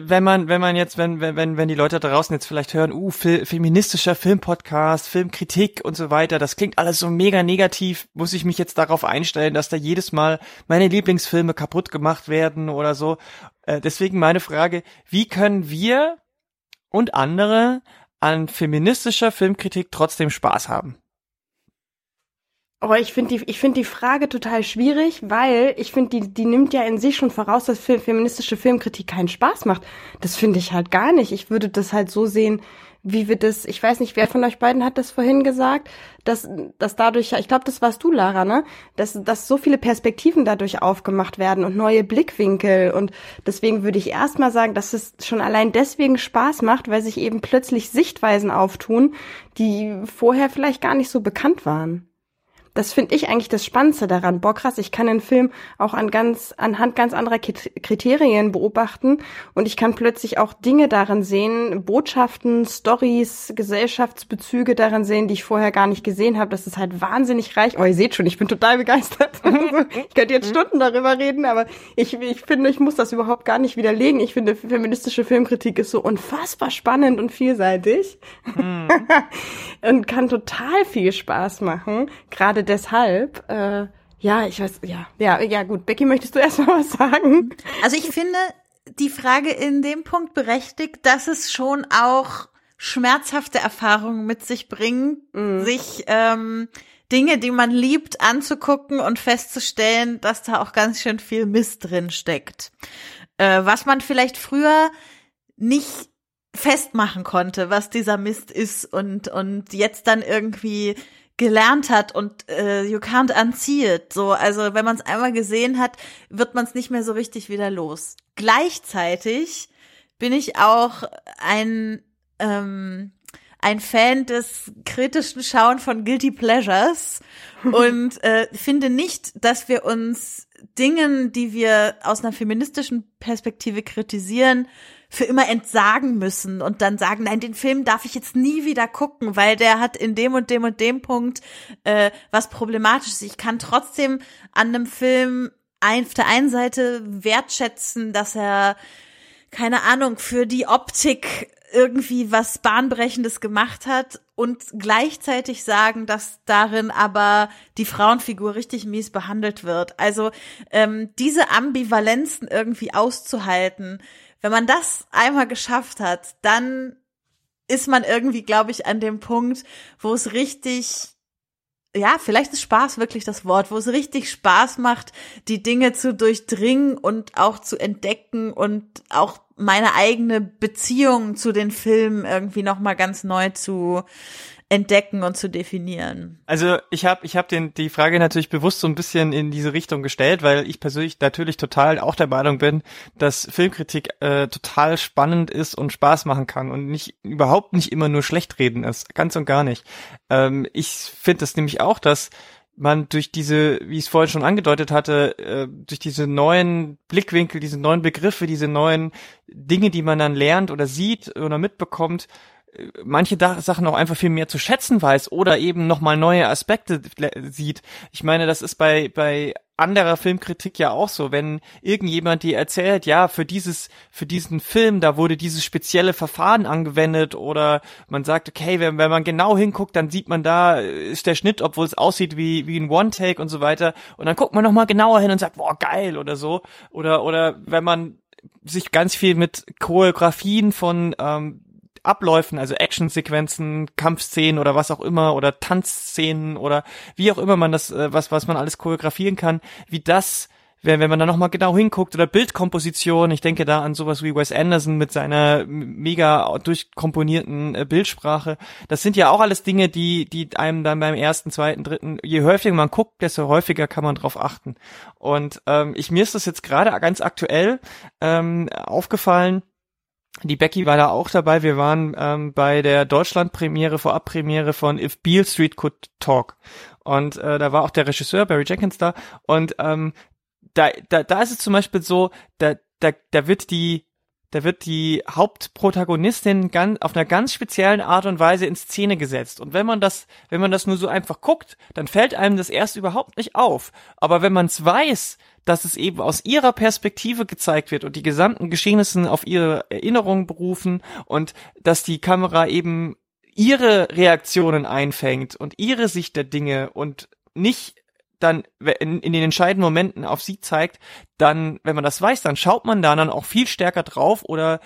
wenn man, wenn man jetzt, wenn, wenn, wenn die Leute da draußen jetzt vielleicht hören, uh, fe feministischer Filmpodcast, Filmkritik und so weiter, das klingt alles so mega negativ, muss ich mich jetzt darauf einstellen, dass da jedes Mal meine Lieblingsfilme kaputt gemacht werden oder so. Äh, deswegen meine Frage, wie können wir und andere an feministischer Filmkritik trotzdem Spaß haben? Oh, ich finde die, ich finde die Frage total schwierig, weil ich finde, die, die nimmt ja in sich schon voraus, dass feministische Filmkritik keinen Spaß macht. Das finde ich halt gar nicht. Ich würde das halt so sehen, wie wir das, ich weiß nicht, wer von euch beiden hat das vorhin gesagt, dass, dass dadurch, ich glaube, das warst du, Lara, ne? Dass, dass so viele Perspektiven dadurch aufgemacht werden und neue Blickwinkel. Und deswegen würde ich erstmal sagen, dass es schon allein deswegen Spaß macht, weil sich eben plötzlich Sichtweisen auftun, die vorher vielleicht gar nicht so bekannt waren das finde ich eigentlich das Spannendste daran. Boah, krass, ich kann den Film auch an ganz, anhand ganz anderer Kriterien beobachten und ich kann plötzlich auch Dinge darin sehen, Botschaften, Stories, Gesellschaftsbezüge darin sehen, die ich vorher gar nicht gesehen habe. Das ist halt wahnsinnig reich. Oh, ihr seht schon, ich bin total begeistert. ich könnte jetzt Stunden darüber reden, aber ich, ich finde, ich muss das überhaupt gar nicht widerlegen. Ich finde, feministische Filmkritik ist so unfassbar spannend und vielseitig mhm. und kann total viel Spaß machen. Gerade deshalb, äh, ja, ich weiß, ja, ja, ja, gut. Becky, möchtest du erst mal was sagen? Also ich finde die Frage in dem Punkt berechtigt, dass es schon auch schmerzhafte Erfahrungen mit sich bringt, mhm. sich ähm, Dinge, die man liebt, anzugucken und festzustellen, dass da auch ganz schön viel Mist drin steckt. Äh, was man vielleicht früher nicht festmachen konnte, was dieser Mist ist und und jetzt dann irgendwie gelernt hat und äh, you can't unsee it. So, also wenn man es einmal gesehen hat, wird man es nicht mehr so richtig wieder los. Gleichzeitig bin ich auch ein ähm, ein Fan des kritischen Schauen von Guilty Pleasures und äh, finde nicht, dass wir uns Dingen, die wir aus einer feministischen Perspektive kritisieren, für immer entsagen müssen und dann sagen, nein, den Film darf ich jetzt nie wieder gucken, weil der hat in dem und dem und dem Punkt äh, was Problematisches. Ich kann trotzdem an einem Film ein, auf der einen Seite wertschätzen, dass er keine Ahnung, für die Optik irgendwie was Bahnbrechendes gemacht hat und gleichzeitig sagen, dass darin aber die Frauenfigur richtig mies behandelt wird. Also ähm, diese Ambivalenzen irgendwie auszuhalten, wenn man das einmal geschafft hat, dann ist man irgendwie, glaube ich, an dem Punkt, wo es richtig ja, vielleicht ist Spaß wirklich das Wort, wo es richtig Spaß macht, die Dinge zu durchdringen und auch zu entdecken und auch meine eigene Beziehung zu den Filmen irgendwie noch mal ganz neu zu entdecken und zu definieren. Also ich habe ich hab den die Frage natürlich bewusst so ein bisschen in diese Richtung gestellt, weil ich persönlich natürlich total auch der Meinung bin, dass Filmkritik äh, total spannend ist und Spaß machen kann und nicht überhaupt nicht immer nur schlecht reden ist, ganz und gar nicht. Ähm, ich finde es nämlich auch, dass man durch diese, wie ich es vorhin schon angedeutet hatte, äh, durch diese neuen Blickwinkel, diese neuen Begriffe, diese neuen Dinge, die man dann lernt oder sieht oder mitbekommt, manche Sachen auch einfach viel mehr zu schätzen weiß oder eben nochmal neue Aspekte sieht. Ich meine, das ist bei, bei anderer Filmkritik ja auch so, wenn irgendjemand dir erzählt, ja, für dieses, für diesen Film, da wurde dieses spezielle Verfahren angewendet oder man sagt, okay, wenn, wenn man genau hinguckt, dann sieht man da, ist der Schnitt, obwohl es aussieht wie, wie ein One-Take und so weiter. Und dann guckt man nochmal genauer hin und sagt, boah, geil oder so. Oder, oder wenn man sich ganz viel mit Choreografien von ähm, Abläufen, also Actionsequenzen, Kampfszenen oder was auch immer oder Tanzszenen oder wie auch immer man das, äh, was, was man alles choreografieren kann, wie das wenn, wenn man da nochmal genau hinguckt oder Bildkomposition, ich denke da an sowas wie Wes Anderson mit seiner mega durchkomponierten äh, Bildsprache, das sind ja auch alles Dinge, die, die einem dann beim ersten, zweiten, dritten, je häufiger man guckt, desto häufiger kann man drauf achten. Und ähm, ich mir ist das jetzt gerade ganz aktuell ähm, aufgefallen, die Becky war da auch dabei. Wir waren ähm, bei der Deutschland-Premiere, Vorab-Premiere von If Beale Street Could Talk. Und äh, da war auch der Regisseur Barry Jenkins da. Und ähm, da, da, da ist es zum Beispiel so, da, da, da wird die, da wird die Hauptprotagonistin ganz, auf einer ganz speziellen Art und Weise in Szene gesetzt. Und wenn man das, wenn man das nur so einfach guckt, dann fällt einem das erst überhaupt nicht auf. Aber wenn man es weiß, dass es eben aus ihrer Perspektive gezeigt wird und die gesamten Geschehnisse auf ihre Erinnerungen berufen und dass die Kamera eben ihre Reaktionen einfängt und ihre Sicht der Dinge und nicht dann in, in den entscheidenden Momenten auf sie zeigt, dann, wenn man das weiß, dann schaut man da dann auch viel stärker drauf oder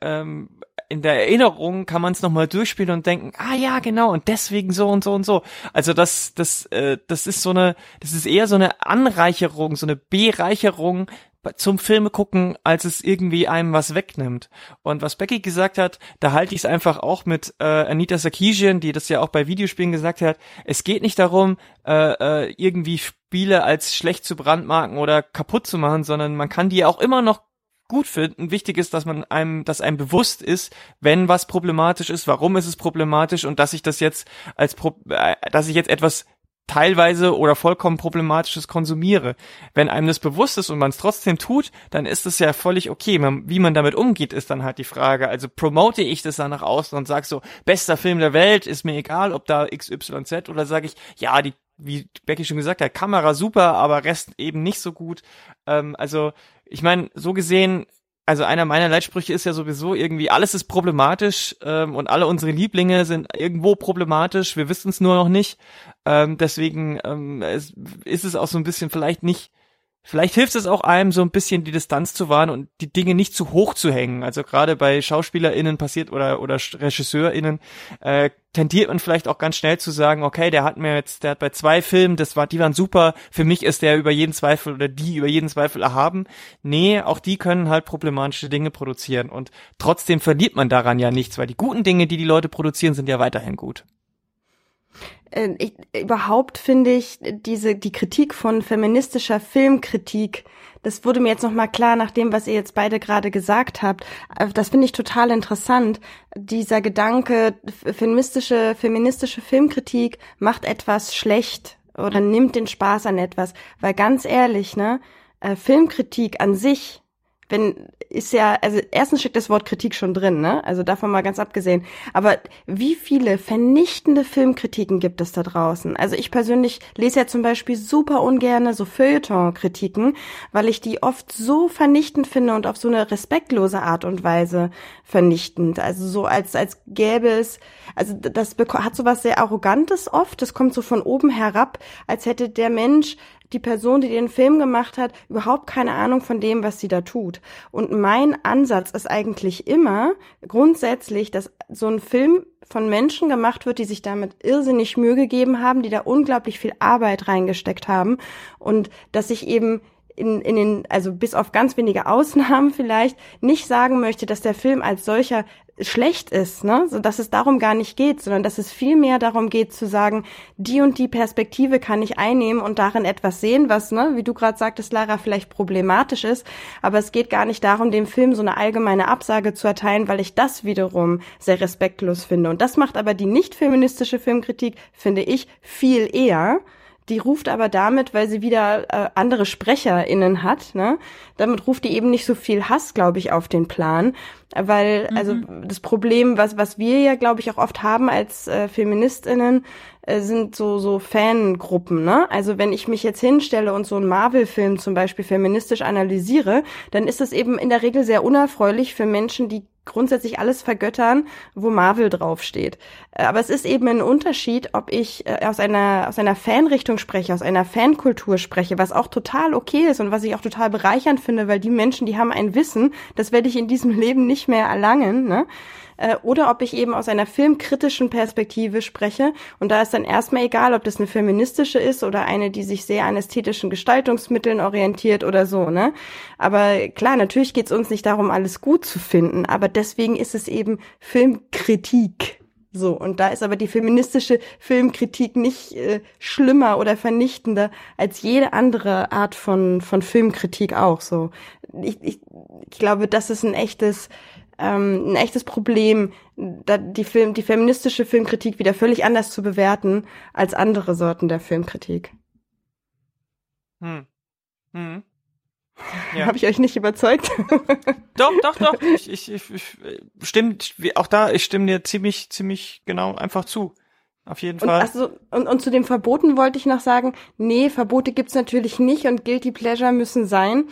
ähm, in der Erinnerung kann man es nochmal durchspielen und denken, ah ja, genau, und deswegen so und so und so. Also das, das, äh, das ist so eine, das ist eher so eine Anreicherung, so eine Bereicherung zum Filme gucken, als es irgendwie einem was wegnimmt. Und was Becky gesagt hat, da halte ich es einfach auch mit äh, Anita Sarkeesian, die das ja auch bei Videospielen gesagt hat. Es geht nicht darum, äh, äh, irgendwie Spiele als schlecht zu brandmarken oder kaputt zu machen, sondern man kann die auch immer noch gut finden. Wichtig ist, dass man einem, dass einem bewusst ist, wenn was problematisch ist, warum ist es problematisch und dass ich das jetzt als, Pro äh, dass ich jetzt etwas teilweise oder vollkommen problematisches konsumiere. Wenn einem das bewusst ist und man es trotzdem tut, dann ist es ja völlig okay. Man, wie man damit umgeht, ist dann halt die Frage. Also promote ich das dann nach außen und sag so, bester Film der Welt, ist mir egal, ob da XYZ oder sage ich, ja, die, wie Becky schon gesagt hat, Kamera super, aber Rest eben nicht so gut. Ähm, also ich meine, so gesehen also einer meiner Leitsprüche ist ja sowieso irgendwie, alles ist problematisch ähm, und alle unsere Lieblinge sind irgendwo problematisch, wir wissen es nur noch nicht. Ähm, deswegen ähm, es, ist es auch so ein bisschen vielleicht nicht Vielleicht hilft es auch einem, so ein bisschen die Distanz zu wahren und die Dinge nicht zu hoch zu hängen. Also gerade bei SchauspielerInnen passiert oder, oder RegisseurInnen äh, tendiert man vielleicht auch ganz schnell zu sagen, okay, der hat mir jetzt, der hat bei zwei Filmen, das war, die waren super, für mich ist der über jeden Zweifel oder die über jeden Zweifel erhaben. Nee, auch die können halt problematische Dinge produzieren und trotzdem verliert man daran ja nichts, weil die guten Dinge, die die Leute produzieren, sind ja weiterhin gut. Äh, ich, überhaupt finde ich diese die Kritik von feministischer Filmkritik, das wurde mir jetzt noch mal klar nach dem, was ihr jetzt beide gerade gesagt habt. Äh, das finde ich total interessant. Dieser Gedanke, feministische feministische Filmkritik macht etwas schlecht oder nimmt den Spaß an etwas, weil ganz ehrlich, ne, äh, Filmkritik an sich wenn ist ja, also erstens steckt das Wort Kritik schon drin, ne? Also davon mal ganz abgesehen. Aber wie viele vernichtende Filmkritiken gibt es da draußen? Also ich persönlich lese ja zum Beispiel super ungerne so Feuilleton-Kritiken, weil ich die oft so vernichtend finde und auf so eine respektlose Art und Weise vernichtend. Also so als, als gäbe es, also das hat so was sehr Arrogantes oft. Das kommt so von oben herab, als hätte der Mensch die Person, die den Film gemacht hat, überhaupt keine Ahnung von dem, was sie da tut. Und mein Ansatz ist eigentlich immer grundsätzlich, dass so ein Film von Menschen gemacht wird, die sich damit irrsinnig Mühe gegeben haben, die da unglaublich viel Arbeit reingesteckt haben und dass ich eben in, in den, also bis auf ganz wenige Ausnahmen vielleicht, nicht sagen möchte, dass der Film als solcher schlecht ist, ne? So dass es darum gar nicht geht, sondern dass es viel mehr darum geht zu sagen, die und die Perspektive kann ich einnehmen und darin etwas sehen, was, ne, wie du gerade sagtest, Lara, vielleicht problematisch ist. Aber es geht gar nicht darum, dem Film so eine allgemeine Absage zu erteilen, weil ich das wiederum sehr respektlos finde. Und das macht aber die nicht feministische Filmkritik, finde ich, viel eher die ruft aber damit, weil sie wieder äh, andere SprecherInnen hat, ne? Damit ruft die eben nicht so viel Hass, glaube ich, auf den Plan. Weil, also mhm. also das Problem, was, was wir ja, glaube ich, auch oft haben als äh, FeministInnen, äh, sind so, so Fangruppen, ne? Also wenn ich mich jetzt hinstelle und so einen Marvel-Film zum Beispiel feministisch analysiere, dann ist das eben in der Regel sehr unerfreulich für Menschen, die grundsätzlich alles vergöttern, wo Marvel draufsteht. Äh, aber es ist eben ein Unterschied, ob ich äh, aus einer, aus einer Fanrichtung spreche, aus einer Fankultur spreche, was auch total okay ist und was ich auch total bereichernd finde, weil die Menschen, die haben ein Wissen, das werde ich in diesem Leben nicht mehr erlangen, ne? Äh, oder ob ich eben aus einer filmkritischen Perspektive spreche. Und da ist dann erstmal egal, ob das eine feministische ist oder eine, die sich sehr an ästhetischen Gestaltungsmitteln orientiert oder so, ne? Aber klar, natürlich geht es uns nicht darum, alles gut zu finden, aber deswegen ist es eben Filmkritik. So, und da ist aber die feministische Filmkritik nicht äh, schlimmer oder vernichtender als jede andere Art von, von Filmkritik auch. So, ich, ich, ich glaube, das ist ein echtes, ähm, ein echtes Problem, da die Film, die feministische Filmkritik wieder völlig anders zu bewerten als andere Sorten der Filmkritik. Hm. Hm. Ja. Habe ich euch nicht überzeugt? doch, doch, doch. Ich, ich, ich, ich stimme, auch da, ich stimme dir ziemlich, ziemlich genau einfach zu. Auf jeden Fall. Und, also, und, und zu den Verboten wollte ich noch sagen, nee, Verbote gibt's natürlich nicht und Guilty Pleasure müssen sein.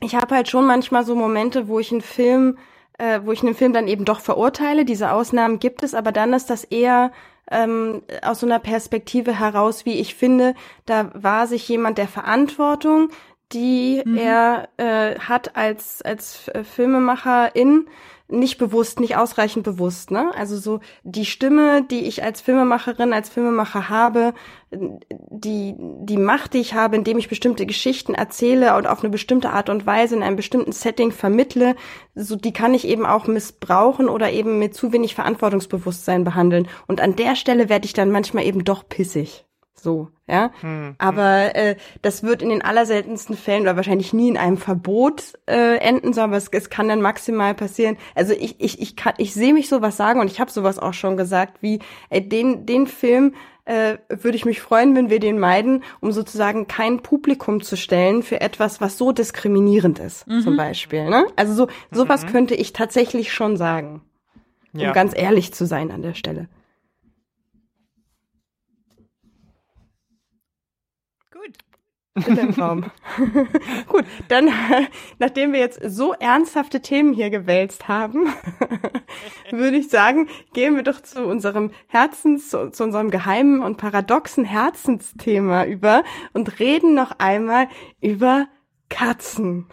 Ich habe halt schon manchmal so Momente, wo ich einen Film, äh, wo ich einen Film dann eben doch verurteile. Diese Ausnahmen gibt es, aber dann ist das eher ähm, aus so einer Perspektive heraus, wie ich finde, da war sich jemand der Verantwortung, die mhm. er äh, hat als als Filmemacherin nicht bewusst, nicht ausreichend bewusst, ne? Also so die Stimme, die ich als Filmemacherin, als Filmemacher habe, die die Macht, die ich habe, indem ich bestimmte Geschichten erzähle und auf eine bestimmte Art und Weise in einem bestimmten Setting vermittle, so die kann ich eben auch missbrauchen oder eben mit zu wenig Verantwortungsbewusstsein behandeln und an der Stelle werde ich dann manchmal eben doch pissig. So, ja. Hm, Aber äh, das wird in den allerseltensten Fällen oder wahrscheinlich nie in einem Verbot äh, enden, sondern es, es kann dann maximal passieren. Also ich, ich, ich kann, ich sehe mich sowas sagen und ich habe sowas auch schon gesagt, wie äh, den, den Film äh, würde ich mich freuen, wenn wir den meiden, um sozusagen kein Publikum zu stellen für etwas, was so diskriminierend ist, mhm. zum Beispiel. Ne? Also so sowas mhm. könnte ich tatsächlich schon sagen, um ja. ganz ehrlich zu sein an der Stelle. In deinem Raum. Gut, dann, nachdem wir jetzt so ernsthafte Themen hier gewälzt haben, würde ich sagen, gehen wir doch zu unserem Herzens, zu, zu, unserem geheimen und paradoxen Herzensthema über und reden noch einmal über Katzen.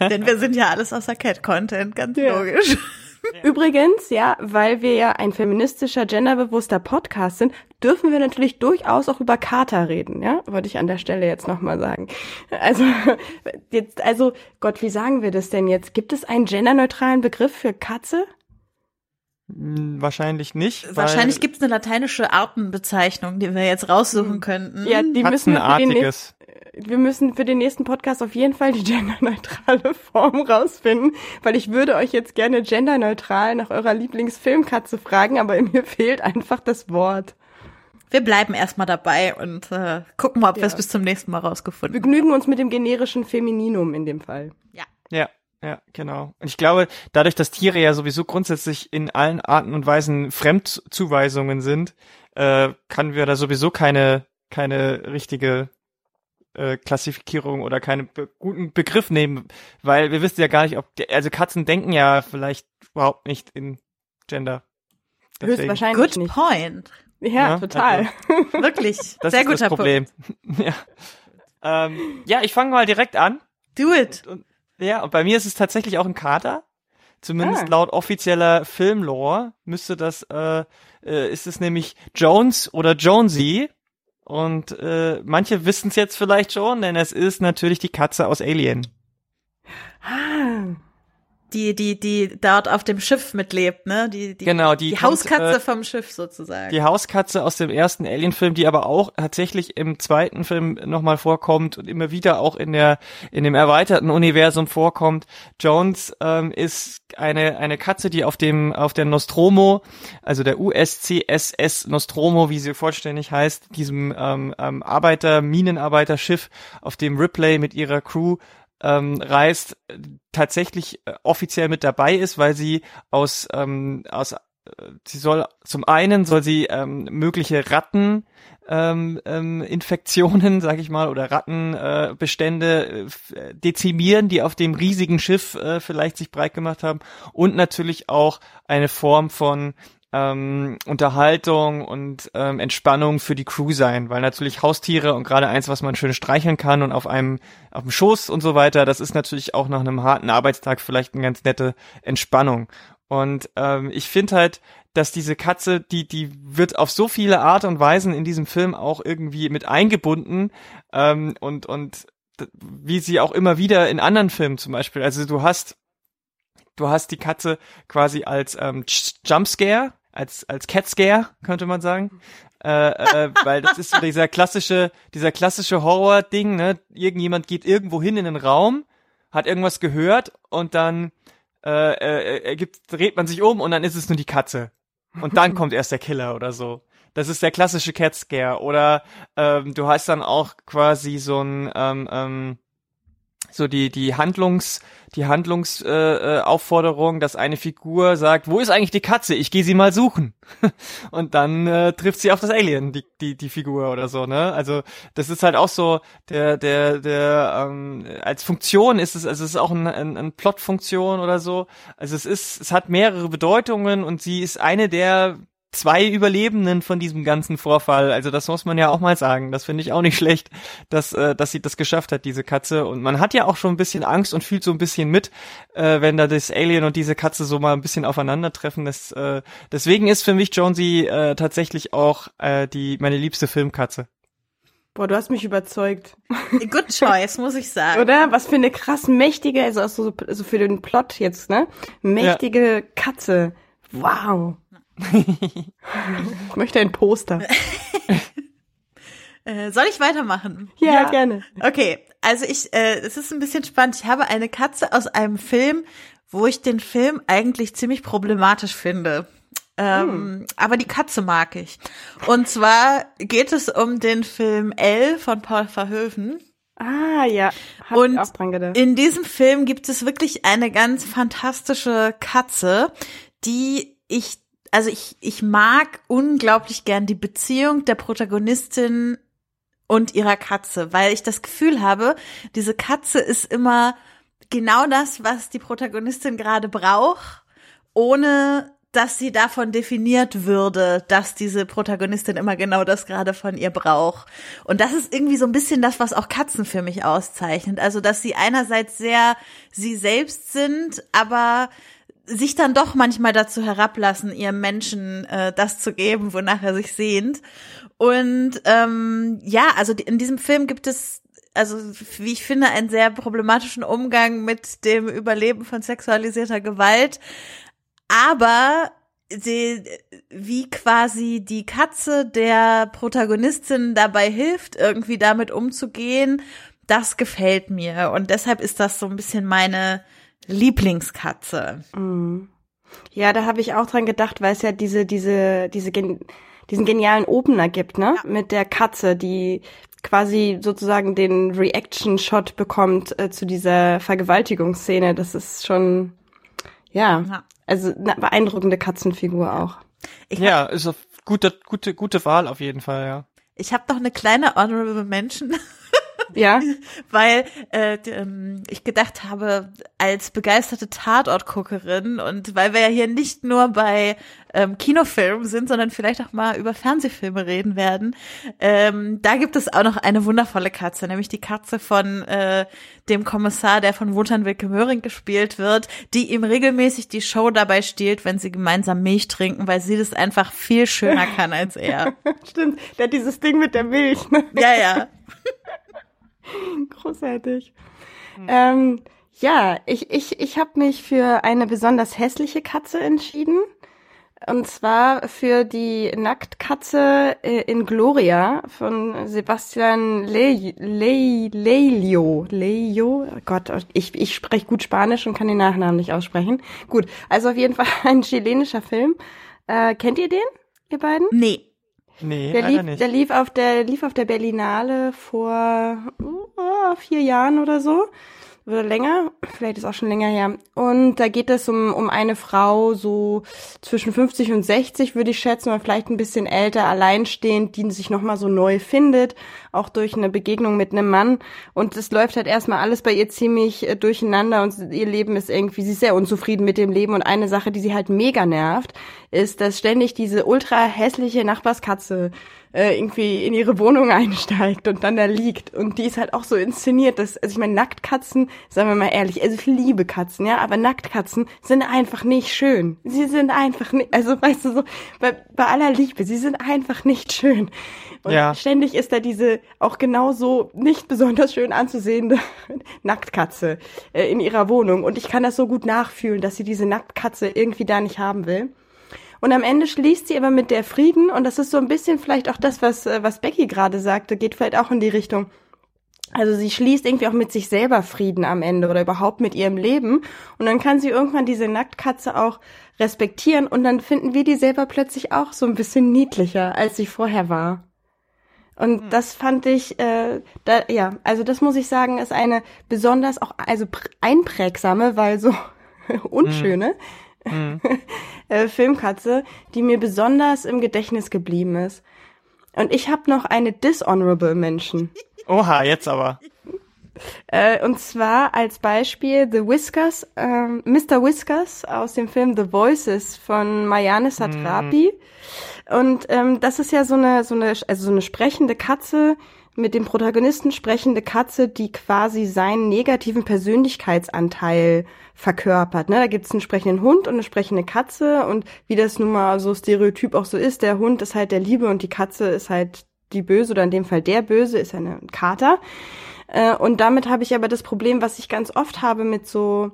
Denn wir sind ja alles außer Cat-Content, ganz ja. logisch. Übrigens, ja, weil wir ja ein feministischer, genderbewusster Podcast sind, dürfen wir natürlich durchaus auch über Kater reden, ja? Wollte ich an der Stelle jetzt nochmal sagen. Also, jetzt, also, Gott, wie sagen wir das denn jetzt? Gibt es einen genderneutralen Begriff für Katze? Hm, wahrscheinlich nicht. Wahrscheinlich gibt es eine lateinische Artenbezeichnung, die wir jetzt raussuchen hm. könnten. Ja, die müssen wir für, den wir müssen für den nächsten Podcast auf jeden Fall die genderneutrale Form rausfinden, weil ich würde euch jetzt gerne genderneutral nach eurer Lieblingsfilmkatze fragen, aber mir fehlt einfach das Wort. Wir bleiben erstmal dabei und äh, gucken mal, ob ja. wir es bis zum nächsten Mal rausgefunden haben. Wir gnügen uns mit dem generischen Femininum in dem Fall. Ja. Ja. Ja, genau. Und ich glaube, dadurch, dass Tiere ja sowieso grundsätzlich in allen Arten und Weisen Fremdzuweisungen sind, äh, können wir da sowieso keine keine richtige äh, Klassifizierung oder keinen be guten Begriff nehmen, weil wir wissen ja gar nicht, ob die, also Katzen denken ja vielleicht überhaupt nicht in Gender. Deswegen. Höchstwahrscheinlich Good nicht. point. Ja, ja total. Also, Wirklich. Das Sehr ist guter das Problem. Punkt. ja. Ähm, ja, ich fange mal direkt an. Do it. Und, und, ja, und bei mir ist es tatsächlich auch ein Kater. Zumindest ah. laut offizieller Filmlore müsste das, äh, äh, ist es nämlich Jones oder Jonesy. Und äh, manche wissen es jetzt vielleicht schon, denn es ist natürlich die Katze aus Alien. Ah die, die, die dort auf dem Schiff mitlebt, ne? Die, die, genau, die, die Hauskatze äh, vom Schiff sozusagen. Die Hauskatze aus dem ersten Alien-Film, die aber auch tatsächlich im zweiten Film nochmal vorkommt und immer wieder auch in der, in dem erweiterten Universum vorkommt. Jones ähm, ist eine, eine Katze, die auf dem, auf der Nostromo, also der USCSS Nostromo, wie sie vollständig heißt, diesem ähm, ähm, Arbeiter, Minenarbeiterschiff, auf dem Ripley mit ihrer Crew ähm, reist, tatsächlich äh, offiziell mit dabei ist, weil sie aus, ähm, aus äh, sie soll zum einen soll sie ähm, mögliche Ratten ähm, ähm, Infektionen, sag ich mal, oder Rattenbestände äh, dezimieren, die auf dem riesigen Schiff äh, vielleicht sich breit gemacht haben. Und natürlich auch eine Form von ähm, Unterhaltung und ähm, Entspannung für die Crew sein, weil natürlich Haustiere und gerade eins, was man schön streicheln kann und auf einem auf dem Schoß und so weiter, das ist natürlich auch nach einem harten Arbeitstag vielleicht eine ganz nette Entspannung. Und ähm, ich finde halt, dass diese Katze, die, die wird auf so viele Art und Weisen in diesem Film auch irgendwie mit eingebunden ähm, und, und wie sie auch immer wieder in anderen Filmen zum Beispiel. Also du hast, du hast die Katze quasi als ähm, Jumpscare, als, als Catscare, könnte man sagen. Äh, äh, weil das ist so dieser klassische, dieser klassische Horror-Ding, ne? Irgendjemand geht irgendwo hin in den Raum, hat irgendwas gehört und dann äh, äh, äh, gibt, dreht man sich um und dann ist es nur die Katze. Und dann kommt erst der Killer oder so. Das ist der klassische Cat Scare. Oder ähm, du hast dann auch quasi so ein ähm, ähm, so die die Handlungs die Handlungsaufforderung, äh, Aufforderung, dass eine Figur sagt, wo ist eigentlich die Katze? Ich gehe sie mal suchen. Und dann äh, trifft sie auf das Alien, die die die Figur oder so, ne? Also das ist halt auch so der der der ähm, als Funktion ist es also es ist auch ein, ein, ein Plotfunktion oder so. Also es ist es hat mehrere Bedeutungen und sie ist eine der zwei Überlebenden von diesem ganzen Vorfall. Also das muss man ja auch mal sagen. Das finde ich auch nicht schlecht, dass, äh, dass sie das geschafft hat, diese Katze. Und man hat ja auch schon ein bisschen Angst und fühlt so ein bisschen mit, äh, wenn da das Alien und diese Katze so mal ein bisschen aufeinandertreffen. Das, äh, deswegen ist für mich Jonesy äh, tatsächlich auch äh, die meine liebste Filmkatze. Boah, du hast mich überzeugt. Good choice, muss ich sagen. Oder? Was für eine krass mächtige, also, so, also für den Plot jetzt, ne? Mächtige ja. Katze. Wow ich möchte ein Poster. Äh, soll ich weitermachen? Ja, ja, gerne. Okay, also ich, äh, es ist ein bisschen spannend. Ich habe eine Katze aus einem Film, wo ich den Film eigentlich ziemlich problematisch finde. Ähm, hm. Aber die Katze mag ich. Und zwar geht es um den Film L von Paul Verhoeven. Ah, ja. Hab und in diesem Film gibt es wirklich eine ganz fantastische Katze, die ich also ich, ich mag unglaublich gern die Beziehung der Protagonistin und ihrer Katze, weil ich das Gefühl habe, diese Katze ist immer genau das, was die Protagonistin gerade braucht, ohne dass sie davon definiert würde, dass diese Protagonistin immer genau das gerade von ihr braucht. Und das ist irgendwie so ein bisschen das, was auch Katzen für mich auszeichnet. Also, dass sie einerseits sehr sie selbst sind, aber sich dann doch manchmal dazu herablassen, ihrem Menschen äh, das zu geben, wonach er sich sehnt. Und ähm, ja, also in diesem Film gibt es also wie ich finde, einen sehr problematischen Umgang mit dem Überleben von sexualisierter Gewalt. Aber die, wie quasi die Katze der Protagonistin dabei hilft, irgendwie damit umzugehen, das gefällt mir. Und deshalb ist das so ein bisschen meine Lieblingskatze. Mhm. Ja, da habe ich auch dran gedacht, weil es ja diese, diese, diese, diesen genialen Opener gibt, ne? Ja. Mit der Katze, die quasi sozusagen den Reaction-Shot bekommt äh, zu dieser Vergewaltigungsszene. Das ist schon, ja, ja. also eine beeindruckende Katzenfigur auch. Ich ja, ist eine gute, gute, gute Wahl auf jeden Fall, ja. Ich habe noch eine kleine Honorable Mention. Ja. Weil äh, ähm, ich gedacht habe, als begeisterte Tatortguckerin und weil wir ja hier nicht nur bei ähm, Kinofilmen sind, sondern vielleicht auch mal über Fernsehfilme reden werden, ähm, da gibt es auch noch eine wundervolle Katze, nämlich die Katze von äh, dem Kommissar, der von Wotan Wilke Möhring gespielt wird, die ihm regelmäßig die Show dabei stiehlt, wenn sie gemeinsam Milch trinken, weil sie das einfach viel schöner kann als er. Stimmt, der hat dieses Ding mit der Milch. Ne? Ja, ja. Großartig. Hm. Ähm, ja, ich, ich, ich habe mich für eine besonders hässliche Katze entschieden. Und zwar für die Nacktkatze äh, in Gloria von Sebastian Le Le Leio. Leio? Oh Gott, ich, ich spreche gut Spanisch und kann den Nachnamen nicht aussprechen. Gut, also auf jeden Fall ein chilenischer Film. Äh, kennt ihr den, ihr beiden? Nee. Nee, der lief, nicht. Der lief auf der lief auf der Berlinale vor uh, vier Jahren oder so oder länger, vielleicht ist auch schon länger her. Und da geht es um, um eine Frau so zwischen 50 und 60, würde ich schätzen, oder vielleicht ein bisschen älter, alleinstehend, die sich nochmal so neu findet, auch durch eine Begegnung mit einem Mann. Und es läuft halt erstmal alles bei ihr ziemlich äh, durcheinander und ihr Leben ist irgendwie, sie ist sehr unzufrieden mit dem Leben. Und eine Sache, die sie halt mega nervt, ist, dass ständig diese ultra hässliche Nachbarskatze äh, irgendwie in ihre Wohnung einsteigt und dann da liegt. Und die ist halt auch so inszeniert, dass, also ich meine, Nacktkatzen sagen wir mal ehrlich, also ich liebe Katzen, ja, aber Nacktkatzen sind einfach nicht schön. Sie sind einfach nicht, also weißt du so, bei, bei aller Liebe, sie sind einfach nicht schön. Und Ja. ständig ist da diese auch genauso nicht besonders schön anzusehende Nacktkatze äh, in ihrer Wohnung. Und ich kann das so gut nachfühlen, dass sie diese Nacktkatze irgendwie da nicht haben will. Und am Ende schließt sie aber mit der Frieden, und das ist so ein bisschen vielleicht auch das, was, äh, was Becky gerade sagte, geht vielleicht auch in die Richtung. Also sie schließt irgendwie auch mit sich selber Frieden am Ende oder überhaupt mit ihrem Leben. Und dann kann sie irgendwann diese Nacktkatze auch respektieren und dann finden wir die selber plötzlich auch so ein bisschen niedlicher, als sie vorher war. Und das fand ich, äh, da, ja, also das muss ich sagen, ist eine besonders auch, also pr- einprägsame, weil so unschöne äh, Filmkatze, die mir besonders im Gedächtnis geblieben ist. Und ich habe noch eine dishonorable Menschen. Oha, jetzt aber. Äh, und zwar als Beispiel The Whiskers, ähm, Mr. Whiskers aus dem Film The Voices von Mayane Satrapi. Und ähm, das ist ja so eine, so eine, also so eine sprechende Katze, mit dem Protagonisten sprechende Katze, die quasi seinen negativen Persönlichkeitsanteil verkörpert. Ne? Da gibt's einen sprechenden Hund und eine sprechende Katze und wie das nun mal so stereotyp auch so ist, der Hund ist halt der Liebe und die Katze ist halt die Böse oder in dem Fall der Böse ist eine Kater. Äh, und damit habe ich aber das Problem, was ich ganz oft habe mit so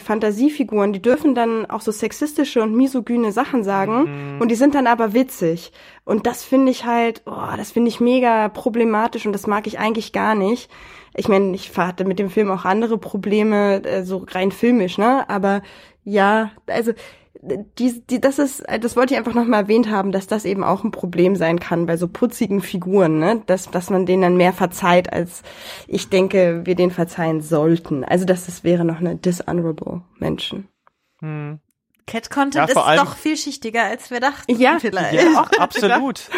Fantasiefiguren, die dürfen dann auch so sexistische und misogyne Sachen sagen und die sind dann aber witzig. Und das finde ich halt, oh, das finde ich mega problematisch und das mag ich eigentlich gar nicht. Ich meine, ich hatte mit dem Film auch andere Probleme, äh, so rein filmisch, ne? Aber ja, also die, die, das ist, das wollte ich einfach nochmal erwähnt haben, dass das eben auch ein Problem sein kann bei so putzigen Figuren, ne? Dass, dass man denen dann mehr verzeiht, als ich denke, wir den verzeihen sollten. Also das, das wäre noch eine dishonorable Menschen. Hm. Cat-Content Ja, ist doch vielschichtiger, als wir dachten. Ja, vielleicht. Ja, auch absolut.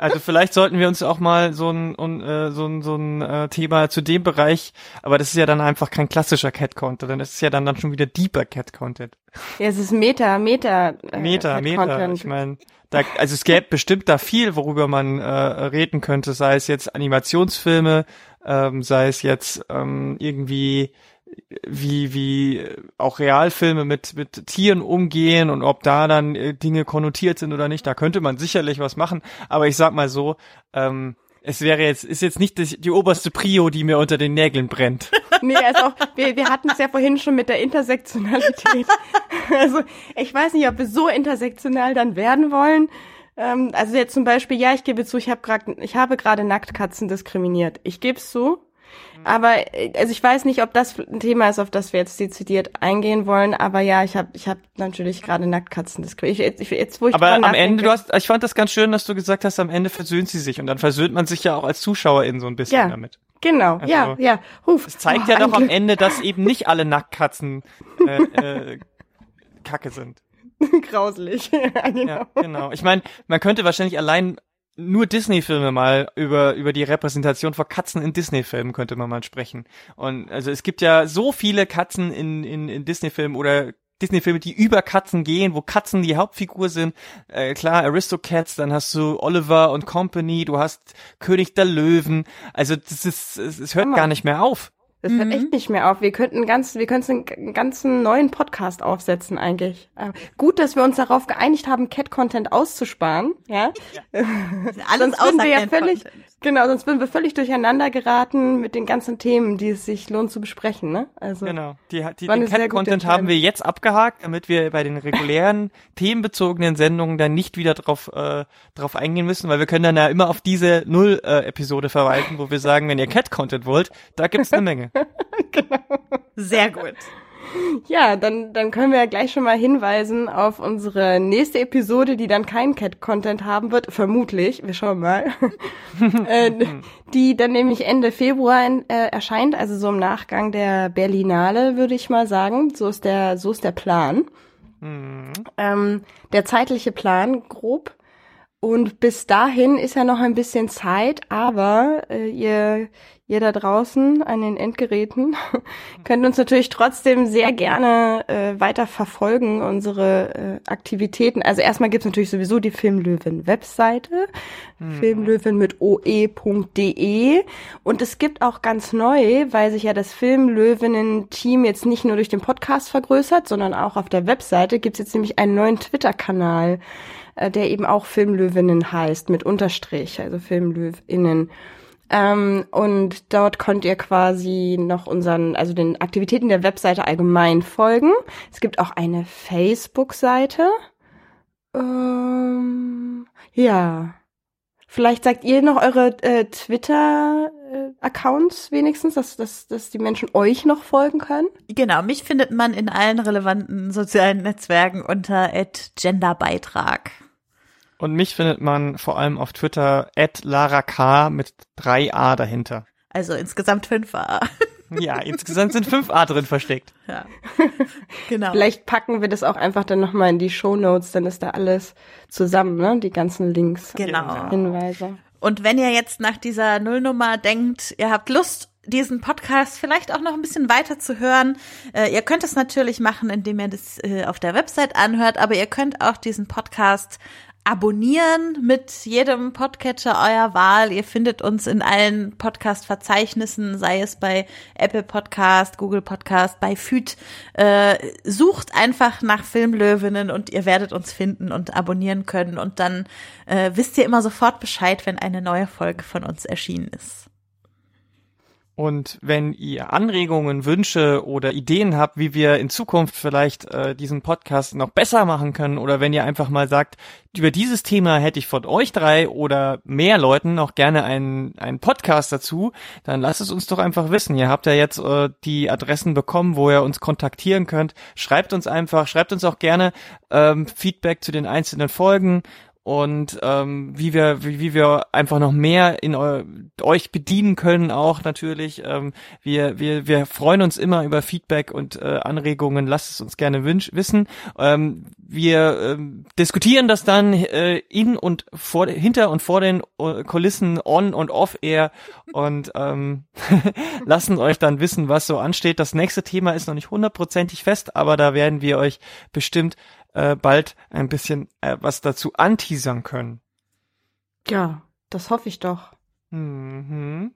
Also vielleicht sollten wir uns auch mal so ein, un- äh, so ein, so ein äh, Thema zu dem Bereich, aber das ist ja dann einfach kein klassischer Cat-Content, das ist ja dann, dann schon wieder deeper Cat-Content. Ja, es ist Meta, Meta. Äh, Meta, Meta. Ich meine, da, also es gäbe bestimmt da viel, worüber man äh, reden könnte, sei es jetzt Animationsfilme, ähm, sei es jetzt ähm, irgendwie wie wie auch Realfilme mit mit Tieren umgehen und ob da dann äh, Dinge konnotiert sind oder nicht, da könnte man sicherlich was machen. Aber ich sag mal so, ähm, es wäre jetzt ist jetzt nicht die, die oberste Prio, die mir unter den Nägeln brennt. Nee, also auch, wir, wir hatten es ja vorhin schon mit der Intersektionalität. Also ich weiß nicht, ob wir so intersektional dann werden wollen. Ähm, also jetzt zum Beispiel, ja, ich gebe zu, ich habe gerade, ich habe gerade Nacktkatzen diskriminiert. Ich gebe es zu. Aber äh, also ich weiß nicht, ob das ein Thema ist, auf das wir jetzt dezidiert eingehen wollen. Aber ja, ich habe, ich habe natürlich gerade Nacktkatzen diskriminiert. Ich, ich, jetzt, wo ich Aber am nachdenke- Ende, du hast, ich fand das ganz schön, dass du gesagt hast, am Ende versöhnt sie sich und dann versöhnt man sich ja auch als Zuschauerin so ein bisschen Ja. damit. genau, Also, ja, ja. Huf. Es zeigt Oh, ja doch am Glück. Ende, dass eben nicht alle Nacktkatzen äh, äh, Kacke sind. grauselig. ja, genau. Ja, genau. Ich meine, man könnte wahrscheinlich allein nur Disney-Filme mal über über die Repräsentation von Katzen in Disney-Filmen könnte man mal sprechen. Und also es gibt ja so viele Katzen in in, in Disney-Filmen oder Disney-Filme, die über Katzen gehen, wo Katzen die Hauptfigur sind. Äh, klar, Aristocats, dann hast du Oliver und Company, du hast König der Löwen. Also das ist, es, es hört gar nicht mehr auf. Das hört echt nicht mehr auf. Wir könnten ganz, wir könnten einen ganzen neuen Podcast aufsetzen eigentlich. Äh, gut, dass wir uns darauf geeinigt haben, Cat-Content auszusparen. Ja. Alles sonst würden wir ja Cat völlig, Content. Genau, sonst würden wir völlig durcheinander geraten mit den ganzen Themen, die es sich lohnt zu besprechen. Ne? Also Genau. Die, die, den Cat-Content haben wir jetzt abgehakt, damit wir bei den regulären themenbezogenen Sendungen dann nicht wieder drauf, äh, drauf eingehen müssen, weil wir können dann ja immer auf diese Null-Episode verweisen, wo wir sagen, wenn ihr Cat-Content wollt, da gibt's eine Menge. Sehr gut. ja, dann, dann können wir ja gleich schon mal hinweisen auf unsere nächste Episode, die dann keinen Cat-Content haben wird, vermutlich. Wir schauen mal. äh, die dann nämlich Ende Februar in, äh, erscheint, also so im Nachgang der Berlinale, würde ich mal sagen. So ist der, so ist der Plan. Hm. Ähm, der zeitliche Plan, grob. Und bis dahin ist ja noch ein bisschen Zeit, aber äh, ihr, ihr da draußen an den Endgeräten könnt uns natürlich trotzdem sehr gerne äh, weiter verfolgen, unsere äh, Aktivitäten. Also erstmal gibt's natürlich sowieso die Filmlöwen-Webseite, mhm. filmlöwen mit oe.de. Und es gibt auch ganz neu, weil sich ja das Filmlöwinnen-Team jetzt nicht nur durch den Podcast vergrößert, sondern auch auf der Webseite gibt's jetzt nämlich einen neuen Twitter-Kanal. Äh, der eben auch Filmlöwinnen heißt, mit Unterstrich, also Filmlöwinnen. Ähm, und dort könnt ihr quasi noch unseren, also den Aktivitäten der Webseite allgemein folgen. Es gibt auch eine Facebook-Seite. Ähm, ja. Vielleicht sagt ihr noch eure äh, Twitter-Accounts wenigstens, dass, dass, dass die Menschen euch noch folgen können. Genau, mich findet man in allen relevanten sozialen Netzwerken unter @genderbeitrag. Und mich findet man vor allem auf Twitter at Lara K mit drei A dahinter. Also insgesamt fünf A. Ja, insgesamt sind fünf A drin versteckt. Ja. Genau. Vielleicht packen wir das auch einfach dann nochmal in die Show Notes, dann ist da alles zusammen, ne? Die ganzen Links. Genau. Hinweise. Und wenn ihr jetzt nach dieser Nullnummer denkt, ihr habt Lust, diesen Podcast vielleicht auch noch ein bisschen weiter zu hören. Äh, ihr könnt es natürlich machen, indem ihr das äh, auf der Website anhört, aber ihr könnt auch diesen Podcast abonnieren mit jedem Podcatcher eurer Wahl. Ihr findet uns in allen Podcast-Verzeichnissen, sei es bei Apple Podcast, Google Podcast, bei FÜD. Äh, sucht einfach nach Filmlöwinnen und ihr werdet uns finden und abonnieren können. Und dann äh, wisst ihr immer sofort Bescheid, wenn eine neue Folge von uns erschienen ist. Und wenn ihr Anregungen, Wünsche oder Ideen habt, wie wir in Zukunft vielleicht äh, diesen Podcast noch besser machen können, oder wenn ihr einfach mal sagt, über dieses Thema hätte ich von euch drei oder mehr Leuten noch gerne einen, einen Podcast dazu, dann lasst es uns doch einfach wissen. Ihr habt ja jetzt äh, die Adressen bekommen, wo ihr uns kontaktieren könnt. Schreibt uns einfach, schreibt uns auch gerne ähm, Feedback zu den einzelnen Folgen und ähm, wie wir wie, wie wir einfach noch mehr in eu euch bedienen können auch natürlich ähm, wir wir wir freuen uns immer über Feedback und äh, Anregungen. Lasst es uns gerne wissen. Ähm, wir ähm, diskutieren das dann äh, in und vor hinter und vor den äh, Kulissen on und off air. Und ähm, lassen euch dann wissen was so ansteht. Das nächste Thema ist noch nicht hundertprozentig fest aber da werden wir euch bestimmt äh, bald ein bisschen äh, was dazu anteasern können. Ja, das hoffe ich doch. Mhm.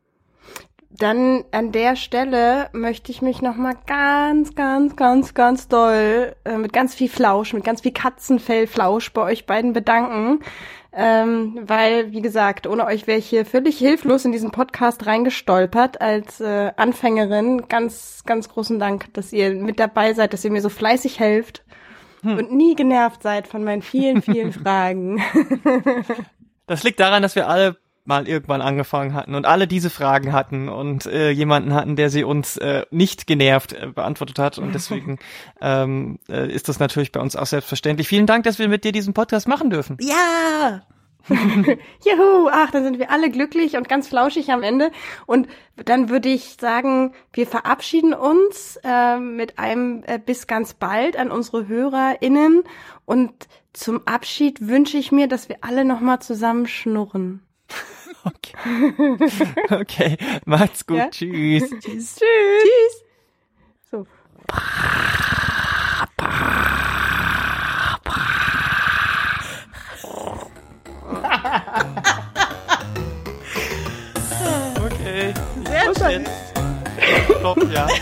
Dann an der Stelle möchte ich mich noch mal ganz, ganz, ganz, ganz doll äh, mit ganz viel Flausch, mit ganz viel Katzenfellflausch bei euch beiden bedanken, ähm, weil wie gesagt, ohne euch wäre ich hier völlig hilflos in diesen Podcast reingestolpert als äh, Anfängerin. Ganz, ganz großen Dank, dass ihr mit dabei seid, dass ihr mir so fleißig helft hm. und nie genervt seid von meinen vielen, vielen Fragen. Das liegt daran, dass wir alle mal irgendwann angefangen hatten und alle diese Fragen hatten und äh, jemanden hatten, der sie uns äh, nicht genervt äh, beantwortet hat und deswegen ähm, äh, ist das natürlich bei uns auch selbstverständlich. Vielen Dank, dass wir mit dir diesen Podcast machen dürfen. Ja, Juhu, ach, dann sind wir alle glücklich und ganz flauschig am Ende. Und dann würde ich sagen, wir verabschieden uns äh, mit einem äh, bis ganz bald an unsere HörerInnen. Und zum Abschied wünsche ich mir, dass wir alle nochmal zusammen schnurren. Okay. okay, macht's gut. Ja? Tschüss. Tschüss. Tschüss. So. Okay. Sehr schön. Stopp, ja.